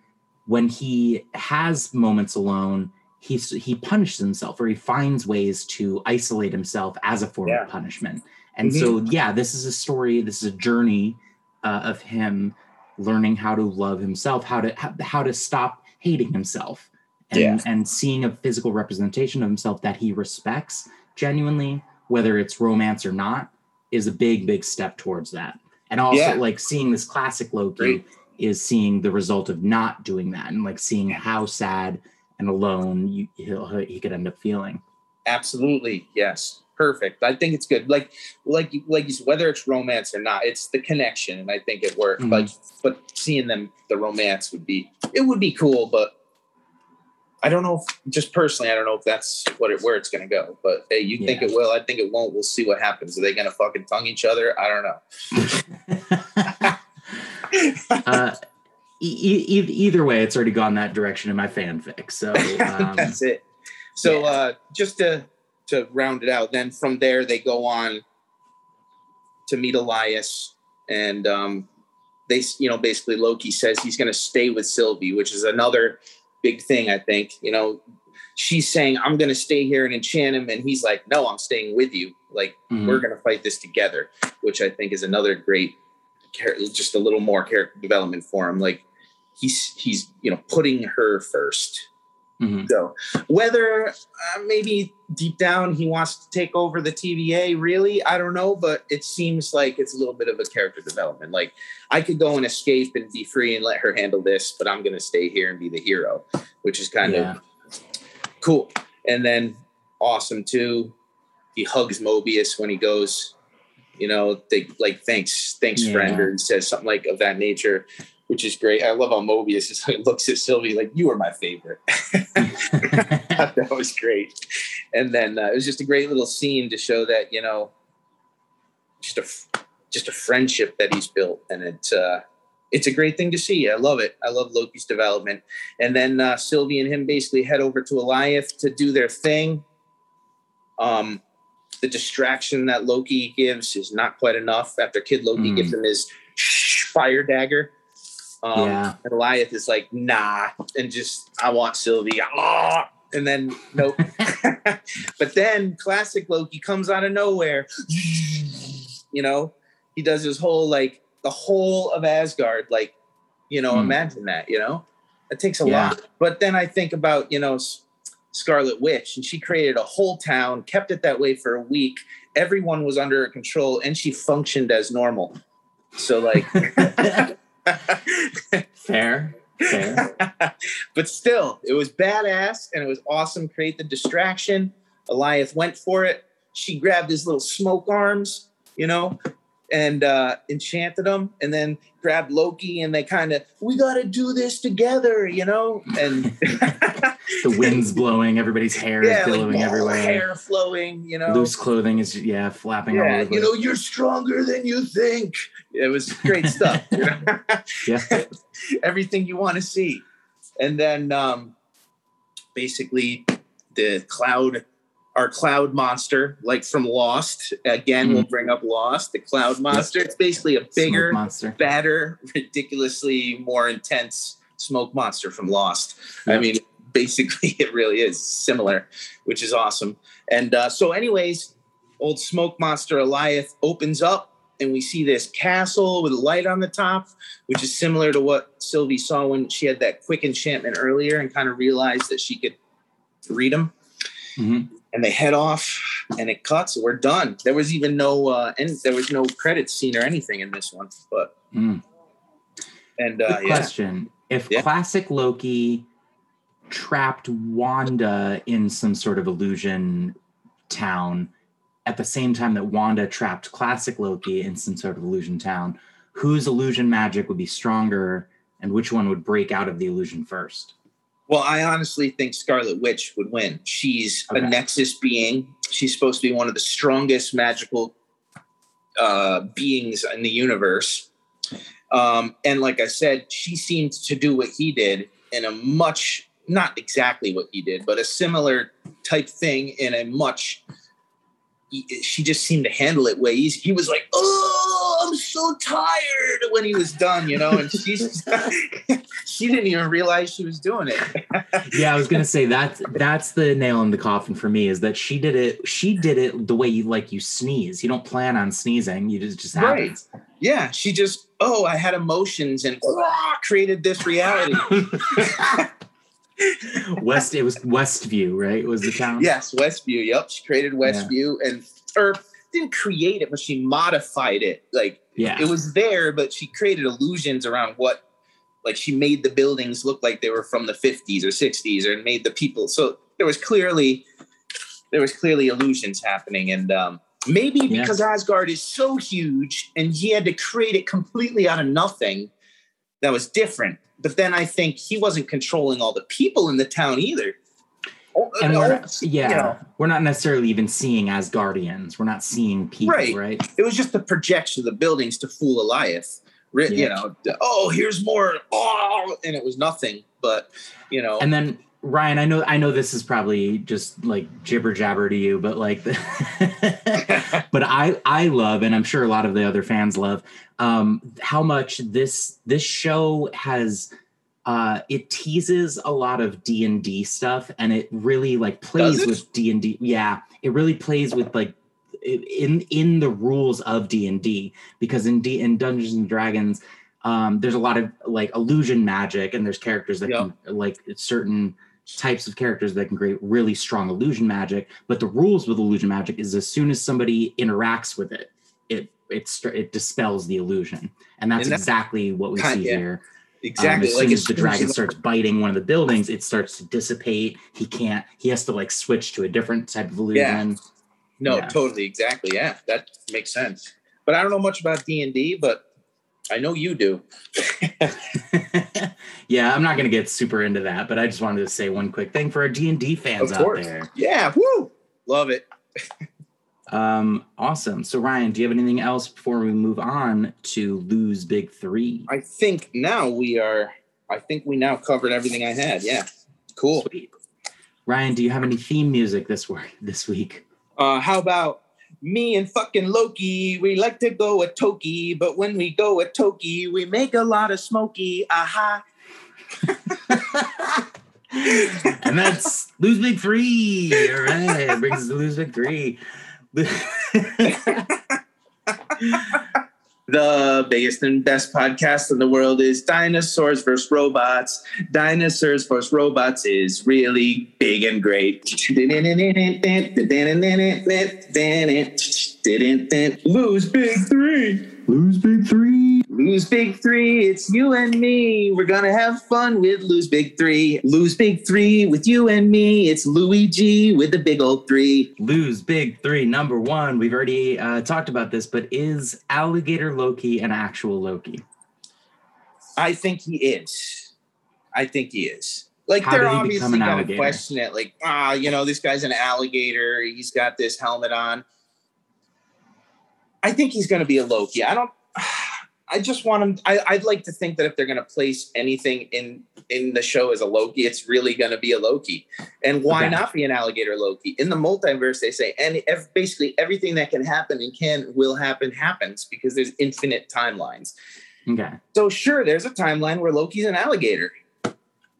when he has moments alone, he's he punishes himself or he finds ways to isolate himself as a form Yeah. Mm-hmm. of punishment. And so yeah, this is a story, this is a journey uh, of him learning how to love himself, how to how, how to stop hating himself. And, Yeah. and seeing a physical representation of himself that he respects genuinely, whether it's romance or not, is a big, big step towards that. And also, Yeah. like seeing this classic Loki Great. is seeing the result of not doing that, and like seeing how sad and alone you, he'll, he could end up feeling. absolutely. Yes, perfect. I think it's good. Like, like, like whether it's romance or not, it's the connection, and I think it worked. Mhm. Like, but seeing them, the romance would be, it would be cool, but. I don't know if just personally, I don't know if that's what it where it's gonna go. But hey, you think it will, I think it won't. We'll see what happens. Are they gonna fucking tongue each other? I don't know. (laughs) uh, e- e- either way, it's already gone that direction in my fanfic. So (laughs) um, That's it. So yeah. uh, just to to round it out, then from there they go on to meet Alioth, and um, they you know basically Loki says he's going to stay with Sylvie, which is another big thing. I think you know she's saying I'm going to stay here and enchant him, and he's like, No, I'm staying with you. Like mhm. we're going to fight this together, which I think is another great, just a little more character development for him. Like he's he's you know putting her first. Mhm. So whether uh, maybe deep down he wants to take over the TVA, really, I don't know, but it seems like it's a little bit of a character development. Like I could go and escape and be free and let her handle this, but I'm going to stay here and be the hero, which is kind Yeah. of cool. And then awesome too. he hugs Mobius when he goes. You know, they like thanks, thanks, Yeah. friend, or says something like of that nature, which is great. I love how Mobius is, (laughs) looks at Sylvie like you are my favorite. (laughs) (laughs) that was great. And then uh, it was just a great little scene to show that you know, just a just a friendship that he's built, and it's uh, it's a great thing to see. I love it. I love Loki's development. And then uh, Sylvie and him basically head over to Alioth to do their thing. Um, the distraction that Loki gives is not quite enough. After Kid Loki Mm. gives him his fire dagger, um, Yeah. and Alioth is like, "Nah," and just I want Sylvie. Ah! And then nope. (laughs) (laughs) but then classic Loki comes out of nowhere. (laughs) You know, he does his whole like the whole of Asgard. Like, you know, Hmm. imagine that. You know, that takes a Yeah. lot. But then I think about you know Scarlet Witch, and she created a whole town, kept it that way for a week. Everyone was under her control, and she functioned as normal. So like. (laughs) Fair. Fair. (laughs) but still, it was badass and it was awesome. Create the distraction. Alioth went for it. She grabbed his little smoke arms, you know, and uh, enchanted them, and then grabbed Loki, and they kind of, we got to do this together, you know, and (laughs) The wind's blowing. Everybody's hair yeah, is like billowing everywhere. hair flowing, you know. Loose clothing is yeah flapping all yeah, over. you know, you're stronger than you think. It was great stuff. (laughs) (laughs) yeah. everything you want to see. And then um, basically the cloud, our cloud monster, like from Lost, again, we'll bring up Lost, the cloud monster. It's basically a bigger, monster. badder, ridiculously more intense smoke monster from Lost. I mean, basically, (laughs) it really is similar, which is awesome. And uh, so, anyways, old smoke monster Alioth opens up, and we see this castle with a light on the top, which is similar to what Sylvie saw when she had that quick enchantment earlier and kind of realized that she could read them. Mhm. And they head off, and it cuts. We're done. There was even no, uh, and there was no credits scene or anything in this one. But Mm. and uh, Good yeah, question: If Yeah. classic Loki trapped Wanda in some sort of illusion town at the same time that Wanda trapped classic Loki in some sort of illusion town, whose illusion magic would be stronger, and which one would break out of the illusion first? Well, I honestly think Scarlet Witch would win. She's Okay. a Nexus being. She's supposed to be one of the strongest magical uh, beings in the universe. Um, and like I said, she seemed to do what he did in a much, not exactly what he did, but a similar type thing in a much. She just seemed to handle it way easy. He was like, "Oh, I'm so tired" when he was done, you know, and she's (laughs) she didn't even realize she was doing it. (laughs) yeah, I was gonna say that's that's the nail in the coffin for me is that she did it. She did it the way you like you sneeze. You don't plan on sneezing. You just just Right. happens. Yeah, she just, oh, I had emotions and (laughs) created this reality. (laughs) West. It was Westview, right? It Was the town? yes, Westview. Yep, she created Westview and or didn't create it, but she modified it. Like Yeah. it was there, but she created illusions around what. Like she made the buildings look like they were from the 50s or 60s, or made the people. So there was clearly there was clearly illusions happening, and um, maybe Yeah. because Asgard is so huge, and he had to create it completely out of nothing. That was different. But then I think he wasn't controlling all the people in the town either. Oh, uh, and oh, we're not, yeah, you know, we're not necessarily even seeing Asgardians. We're not seeing people, Right. right? it was just the projection of the buildings to fool Alioth. You Yeah. know, oh, here's more. Oh, and it was nothing. But you know, And then Ryan, I know, I know this is probably just like jibber jabber to you, but like, (laughs) but I, I love, and I'm sure a lot of the other fans love, um, how much this this show has. Uh, it teases a lot of D and D stuff, and it really like plays with D and D. Yeah, it really plays with like in in the rules of D and D because in D in Dungeons and Dragons, um, there's a lot of like illusion magic, and there's characters that Yeah. can like certain types of characters that can create really strong illusion magic. But the rules with illusion magic is as soon as somebody interacts with it, it it it dispels the illusion, and that's And that's exactly what we kind- see yeah. here. exactly. Um, as like soon as the dragon starts biting one of the buildings, it starts to dissipate. He can't. He has to like switch to a different type of illusion. No, Yeah. totally, exactly. Yeah, that makes sense. But I don't know much about D and D, but I know you do. (laughs) yeah, I'm not going to get super into that, but I just wanted to say one quick thing for our D&D fans Of out there. Yeah, woo, love it. (laughs) Um, awesome. So Ryan, do you have anything else before we move on to Lou's big 3? I think now we are. I think we now covered everything I had. Yeah, cool. Sweet. Ryan, do you have any theme music this week this week? Uh, how about me and fucking Loki? We like to go a Toki, but when we go a Toki, we make a lot of smoky. Aha. (laughs) and that's Lou's big 3. All right, brings us to Lou's big 3. The biggest and best podcast in the world is Dinosaurs vs. Robots. Dinosaurs vs. Robots is really big and great. Lou's big three. Lose big 3. Lou's Big Three, it's you and me. We're gonna have fun with Lou's Big Three. Lou's Big Three with you and me. It's Luigi with the big old three. Lou's big 3 number 1. We've already uh, talked about this, but is alligator Loki an actual Loki? I think he is. I think he is. Like How they're did he obviously gonna question it. Like, ah, you know, this guy's an alligator. He's got this helmet on. I think he's gonna be a Loki. I don't. (sighs) I just want him. I, I'd like to think that if they're gonna place anything in in the show as a Loki, it's really gonna be a Loki. And why Okay. not be an alligator Loki? In the multiverse, they say, and ev- basically everything that can happen and can will happen happens because there's infinite timelines. Okay. So sure, there's a timeline where Loki's an alligator.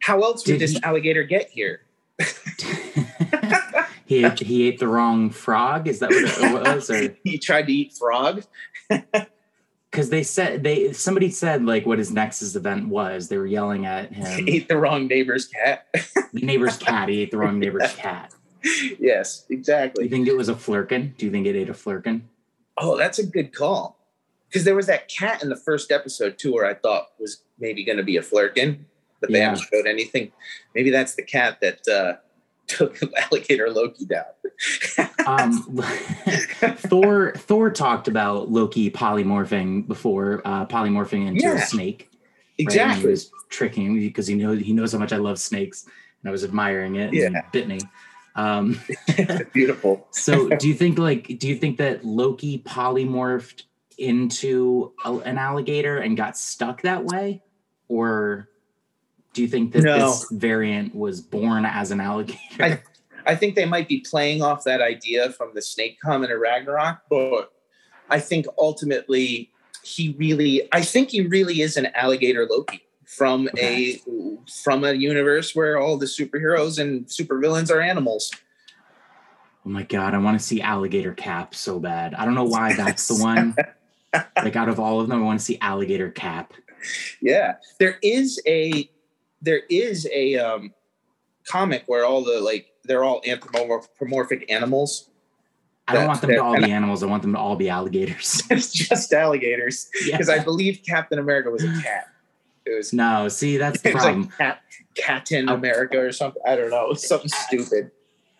How else would Did this he- alligator get here? (laughs) (laughs) he ate, he ate the wrong frog. Is that what it (laughs) was? Or He tried to eat frog. (laughs) because they said they somebody said like what his nexus event was. They were yelling at (laughs) him. He ate the wrong neighbor's cat. the neighbor's cat. He ate the wrong neighbor's cat. yes, exactly. Do you think it was a Flerken? Do you think it ate a Flerken? Oh, that's a good call. Because there was that cat in the first episode too, where I thought was maybe going to be a Flerken, but they Yeah. haven't showed anything. Maybe that's the cat that uh, took (laughs) alligator Loki down. Um, (laughs) Thor Thor talked about Loki polymorphing before uh, polymorphing into a Yeah. snake. right? And he was tricking me because he knows he knows how much I love snakes, and I was admiring it. And Yeah. bit me. Um, (laughs) Beautiful. so do you think like do you think that Loki polymorphed into a, an alligator and got stuck that way, or do you think that No. this variant was born as an alligator? I- I think they might be playing off that idea from the snake comment of Ragnarok, but I think ultimately he really I think he really is an alligator Loki from a from a universe where all the superheroes and supervillains are animals. Oh my god, I want to see Alligator Cap so bad. I don't know why that's the one. (laughs) like out of all of them, I want to see Alligator Cap. Yeah. There is a there is a um comic where all the like they're all anthropomorphic animals. I don't want them to all be animals. I want them to all be alligators. (laughs) It's just alligators. Yeah. Because I believe Captain America was a (sighs) cat. It was No, see, that's the (laughs) problem. like Cat, Captain Oh. America or something. I don't know. Something stupid.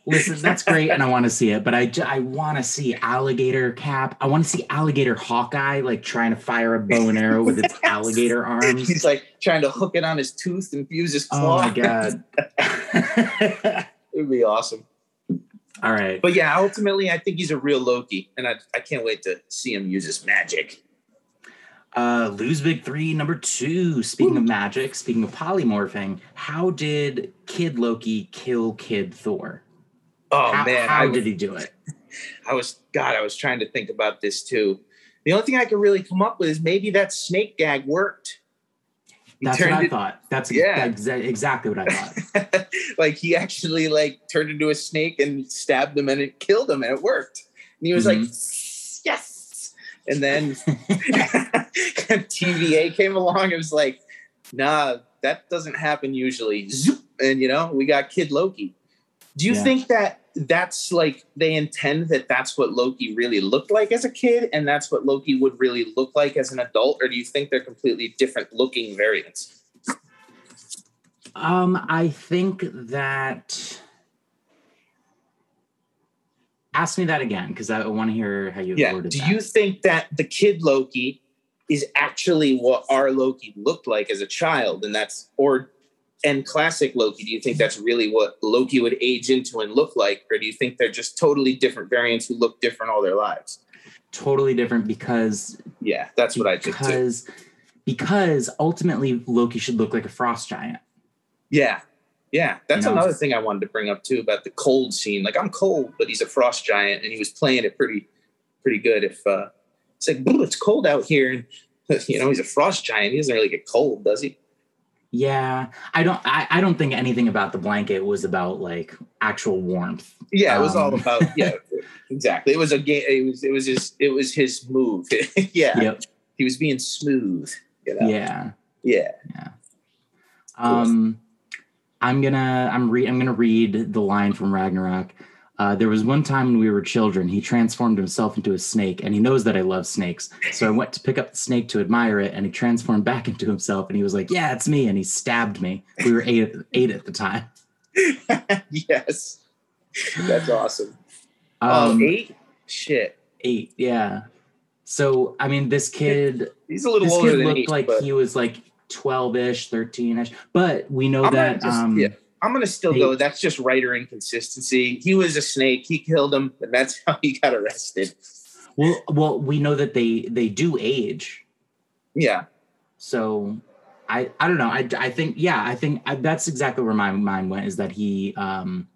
Listen, that's great, and I want to see it, but I, I want to see Alligator Cap. I want to see Alligator Hawkeye, like trying to fire a bow and arrow with its (laughs) alligator arms. He's like trying to hook it on his tooth and fuse his claw. Oh my god! (laughs) (laughs) it would be awesome. all right, But yeah, ultimately, I think he's a real Loki, and I, I can't wait to see him use his magic. uh, Lou's big three number two. Speaking of magic, speaking of polymorphing, how did Kid Loki kill Kid Thor? Oh how man, how I, did he do it? I was God. I was trying to think about this too. The only thing I could really come up with is maybe that snake gag worked. He That's what I it- thought. That's Yeah. exa- exactly what I thought. (laughs) like he actually like turned into a snake and stabbed him and it killed him and it worked. And he was Mm-hmm. like, yes. And then (laughs) TVA came along and was like, nah, that doesn't happen usually. Zoop. And you know, we got Kid Loki. Do you Yeah. think that that's like they intend that that's what Loki really looked like as a kid and that's what Loki would really look like as an adult? Or do you think they're completely different looking variants? Um, I think that ask me that again because I want to hear how you Yeah. Do that. you think that the kid Loki is actually what our Loki looked like as a child, and that's or and classic Loki? Do you think that's really what Loki would age into and look like, or do you think they're just totally different variants who look different all their lives? totally different because Yeah, that's what I think too. because because ultimately Loki should look like a frost giant. Yeah. Yeah, that's You know? another thing I wanted to bring up too about the cold scene. Like I'm cold, but he's a frost giant, and he was playing it pretty, pretty good. If uh, it's like, boo, it's cold out here, and (laughs) you know he's a frost giant. He doesn't really get cold, does he? Yeah, I don't. I, I don't think anything about the blanket was about like actual warmth. Yeah, it was all Um. about yeah, (laughs) exactly. It was a game. It was it was his it was his move. (laughs) yeah, Yep. he was being smooth. You know? Yeah. yeah. Um, I'm gonna I'm re- I'm gonna read the line from Ragnarok. Uh, there was one time when we were children, he transformed himself into a snake, and he knows that I love snakes. So I went to pick up the snake to admire it, and he transformed back into himself, and he was like, "Yeah, it's me," and he stabbed me. We were eight eight at the time. (laughs) yes, that's awesome. Um, um, eight. Shit, eight, yeah. So I mean, this kid, he's a little older kid than looked eight, like but he was like twelve-ish, thirteen-ish, but we know I'm that. just- um, yeah. I'm gonna still go. That's just writer inconsistency. He was a snake. He killed him, and that's (laughs) how he got arrested. Well, well, we know that they they do age. Yeah, So I I don't know. I I think yeah, I think I, that's exactly where my mind went is that he um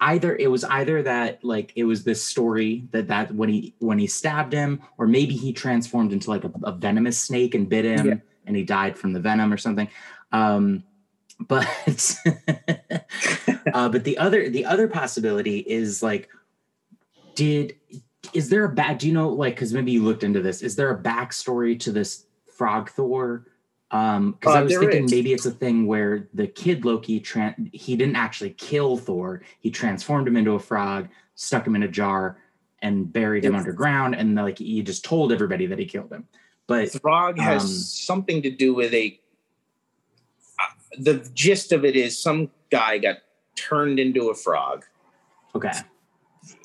either it was either that like it was this story that that when he when he stabbed him or maybe he transformed into like a, a venomous snake and bit him Yeah. and he died from the venom or something. Um but uh but the other the other possibility is like did is there a back do you know like because maybe you looked into this is there a backstory to this frog thor um because Uh, i was thinking is. maybe it's a thing where the kid loki tran- he didn't actually kill thor he transformed him into a frog stuck him in a jar and buried him Yes. underground and like he just told everybody that he killed him but has Um, something to do with a. The gist of it is some guy got turned into a frog. okay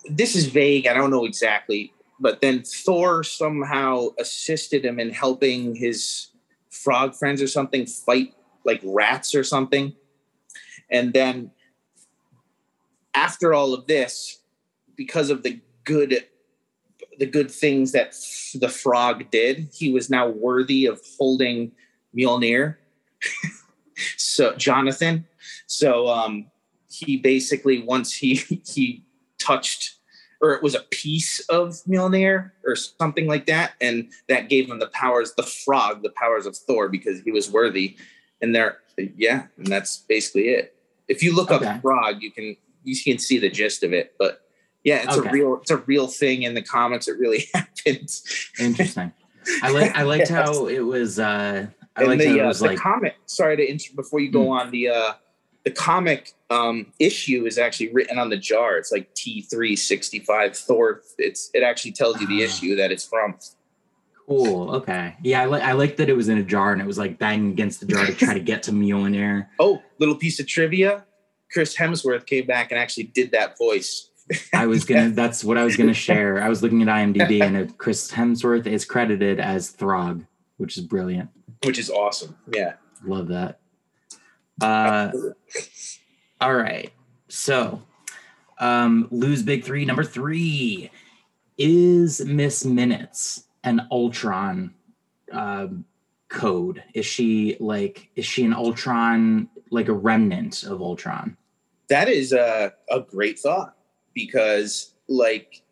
This is vague. I don't know exactly, but then Thor somehow assisted him in helping his frog friends or something fight like rats or something, and then after all of this, because of the good the good things that the frog did, he was now worthy of holding Mjolnir. (laughs) so Jonathan, so um, he basically once he (laughs) he touched or it was a piece of Mjolnir or something like that, and that gave him the powers, the frog, the powers of Thor because he was worthy. And there, yeah, and that's basically it. If you look Okay. up frog, you can you can see the gist of it, but yeah, it's Okay. a real it's a real thing in the comics. It really (laughs) happens. interesting i like i liked (laughs) Yes. how it was uh i and the, uh, the like comic. Sorry to inter- before you go Hmm. on the uh, the comic um, issue is actually written on the jar. It's like T three sixty five Thor. It's it actually tells you the Ah. issue that it's from. Cool. Okay. Yeah, I like I like that it was in a jar and it was like banging against the jar to try to get to Mjolnir. (laughs) Oh, little piece of trivia. Chris Hemsworth came back and actually did that voice. (laughs) I was gonna. That's what I was gonna share. I was looking at IMDb and Chris Hemsworth is credited as Throg, which is brilliant. which is awesome. Yeah. Love that. Uh, all right. So, um, Lou's big three. Number three is Miss Minutes an Ultron um, code? Is she like? Is she an Ultron like a remnant of Ultron? That is a, a great thought because, like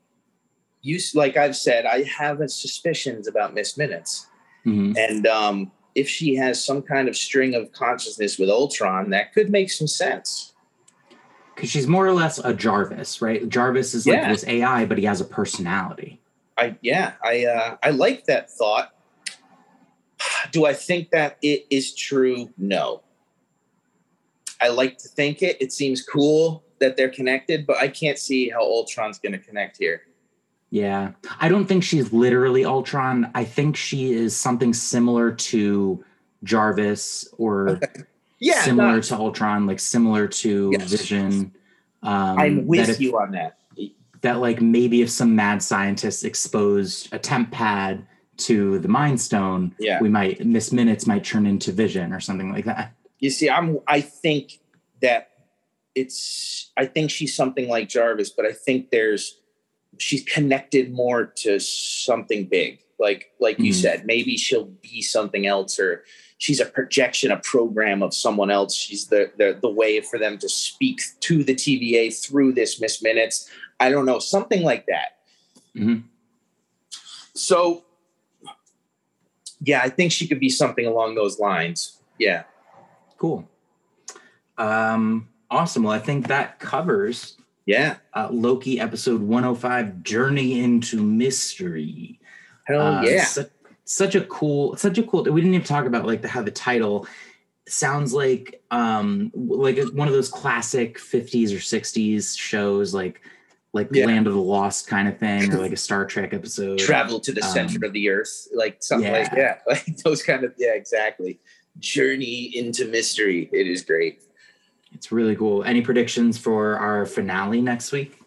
you, like I've said, I have suspicions about Miss Minutes, Mhm. and um, if she has some kind of string of consciousness with Ultron, that could make some sense. because she's more or less a Jarvis, right? Jarvis is like Yeah. this AI, but he has a personality. I yeah, I uh, I like that thought. Do I think that it is true? No. I like to think it. It seems cool that they're connected, but I can't see how Ultron's going to connect here. Yeah, I don't think she's literally Ultron. I think she is something similar to Jarvis or Yeah, similar no, to Ultron, like similar to Yes. Vision. Um, I'm with if- you on that. that like maybe if some mad scientists exposed a temp pad to the mind stone, Yeah. we might miss minutes might turn into vision or something like that. You see, I'm. I think that it's. I think she's something like Jarvis, but I think there's. She's connected more to something big, like like you Mhm. said. Maybe she'll be something else, or she's a projection, a program of someone else. She's the the the way for them to speak to the TVA through this Miss Minutes. I don't know, something like that. Mhm. So, yeah, I think she could be something along those lines. Yeah. Cool. Um, awesome. Well, I think that covers Yeah. uh, Loki episode 105 Journey into Mystery. Hell Uh, yeah. Such, such a cool, such a cool. We didn't even talk about like the, how the title sounds like um like one of those classic 50s or 60s shows like like Yeah. Land of the Lost kind of thing or like a (laughs) Star Trek episode. travel to the Um, center of the earth like something like yeah (laughs) like those kind of yeah exactly journey into mystery it is great It's really cool. Any predictions for our finale next week?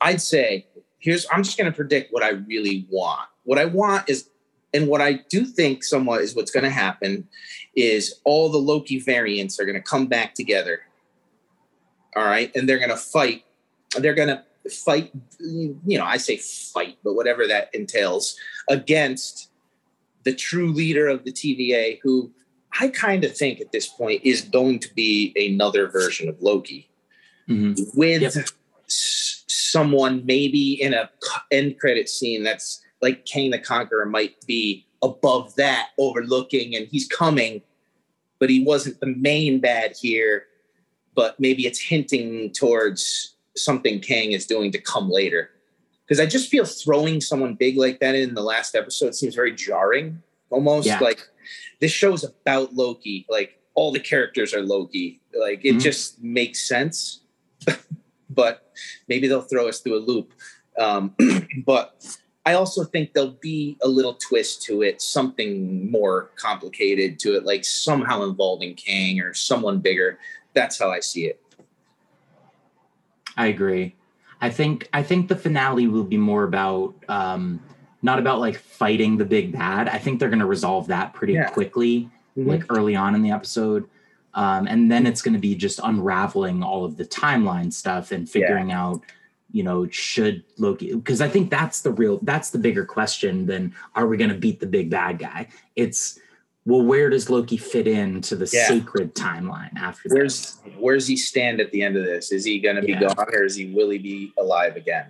i'd say here's i'm just going to predict what i really want what i want is and what i do think somewhat is what's going to happen is all the loki variants are going to come back together all right and they're going to fight they're going to fight you know i say fight but whatever that entails against the true leader of the TVA, who I kind of think at this point is going to be another version of Loki Mhm. with Yep. s- someone maybe in a c- end credit scene that's like Kang the Conqueror might be above that, overlooking, and he's coming, but he wasn't the main bad here. But maybe it's hinting towards something Kang is doing to come later because I just feel throwing someone big like that in the last episode seems very jarring. Almost Yeah. like this show's about Loki. Like all the characters are Loki. Like it Mhm. just makes sense. (laughs) but maybe they'll throw us through a loop. Um, (clears throat) but I also think there'll be a little twist to it, something more complicated to it, like somehow involving Kang or someone bigger. That's how I see it. I agree. I think I think the finale will be more about um not about like fighting the big bad. I think they're going to resolve that pretty Yeah. quickly like early on in the episode. Um and then it's going to be just unraveling all of the timeline stuff and figuring out you know should Loki because I think that's the real that's the bigger question than are we going to beat the big bad guy? It's well where does Loki fit into the Yeah. sacred timeline after Where's where's he stand at the end of this? Is he going to be Yeah. gone or is he will he be alive again?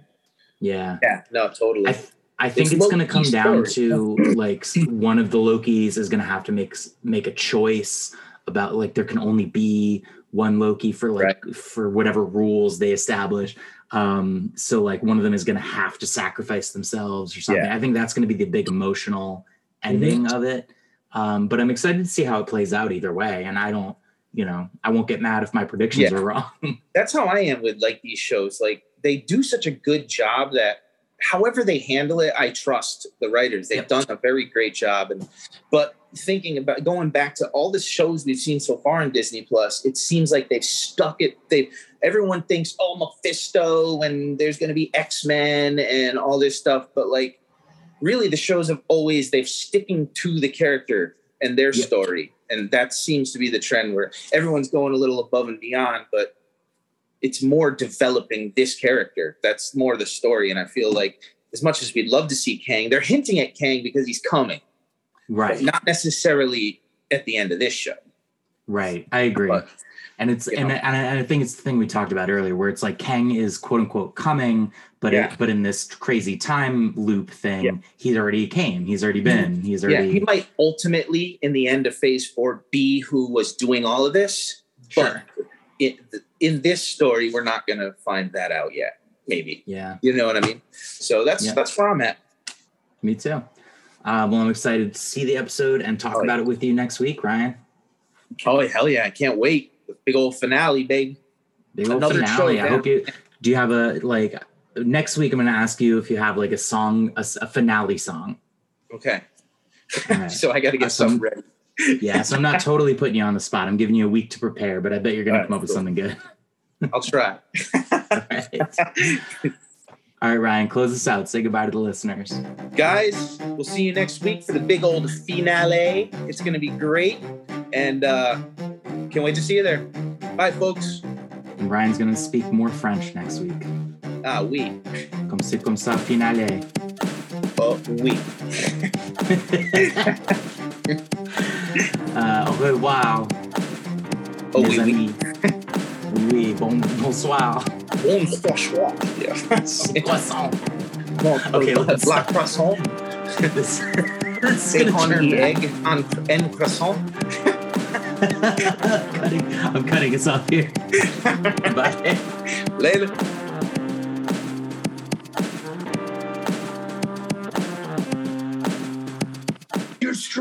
Yeah. Yeah, no, totally. I, th- I think It's it's going to come down story. to like one of the Lokis is going to have to make make a choice about like there can only be one Loki for like for whatever rules they establish. Um, so like one of them is going to have to sacrifice themselves or something. Yeah. I think that's going to be the big emotional ending of it. Um, but I'm excited to see how it plays out either way. And I don't, you know, I won't get mad if my predictions Yeah. are wrong. (laughs) That's how I am with like these shows. Like they do such a good job that however they handle it, I trust the writers. They've Yep. done a very great job. And but thinking about going back to all the shows we've seen so far in Disney Plus, it seems like they've stuck it. They everyone thinks, oh, Mephisto, and there's going to be X Men and all this stuff. But like, really, the shows have always they've sticking to the character and their Yep. story, and that seems to be the trend where everyone's going a little above and beyond, but it's more developing this character. That's more the story. And I feel like as much as we'd love to see Kang, they're hinting at Kang because he's coming, right. not necessarily at the end of this show. Right. I agree. But, and it's and, and I- and I think it's the thing we talked about earlier, where it's like Kang is quote unquote coming, but Yeah. it, but in this crazy time loop thing, Yeah. Mm-hmm. he's already came, he's already been, he's already yeah, he might ultimately, in the end of phase four, be who was doing all of this. sure, But in, in this story, we're not going to find that out yet. Maybe. yeah, You know what I mean? So that's Yeah. that's where I'm at. me too. Uh, well, I'm excited to see the episode and talk Oh, about it with you next week, Ryan. Oh hell yeah! I can't wait. Big old finale, big. Big old Another finale. show, I hope you. Do you have a like next week? I'm going to ask you if you have like a song, a finale song. Okay. Right. (laughs) So I got to get something ready. Yeah, so I'm not (laughs) totally putting you on the spot. I'm giving you a week to prepare, but I bet you're going All to come right, up with something good. (laughs) I'll try. All right. (laughs) All right, Ryan, close us out. Say goodbye to the listeners. Guys, we'll see you next week for the big old finale. It's going to be great. And uh, can't wait to see you there. Bye, folks. And Ryan's going to speak more French next week. Ah, oui. Comme c'est comme ça, finale. Oh, oui. Euh, au revoir, Oh, mes oui, oui. amis. Oui, bon, bonsoir. Bon franchement. Yeah. Croissant. Bon, Okay, let's- Black croissant. Et bad. (laughs) egg and, and croissant. (laughs) cutting, I'm cutting us off here. (laughs) Bye. Later.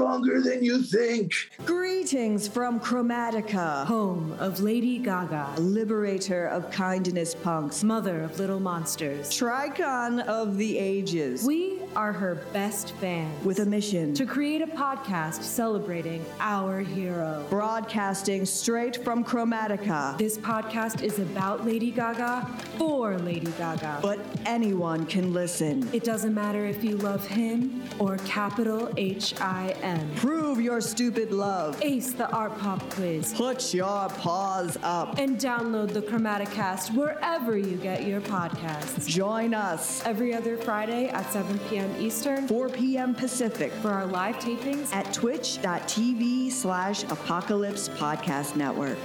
Stronger than you think. Greetings from Chromatica, home of Lady Gaga, liberator of kindness punks, mother of little monsters. Tricon of the ages, We are her best fans. with a mission to create a podcast celebrating our hero. broadcasting straight from Chromatica. This podcast is about Lady Gaga for Lady Gaga. But anyone can listen. it doesn't matter if you love him or capital H I M. Prove your stupid love. Ace the art pop quiz. Put your paws up. And download the Chromaticast wherever you get your podcasts. Join us Every other Friday at 7 p.m. Eastern 4 p.m. Pacific for our live tapings at twitch.tv slash apocalypse podcast network.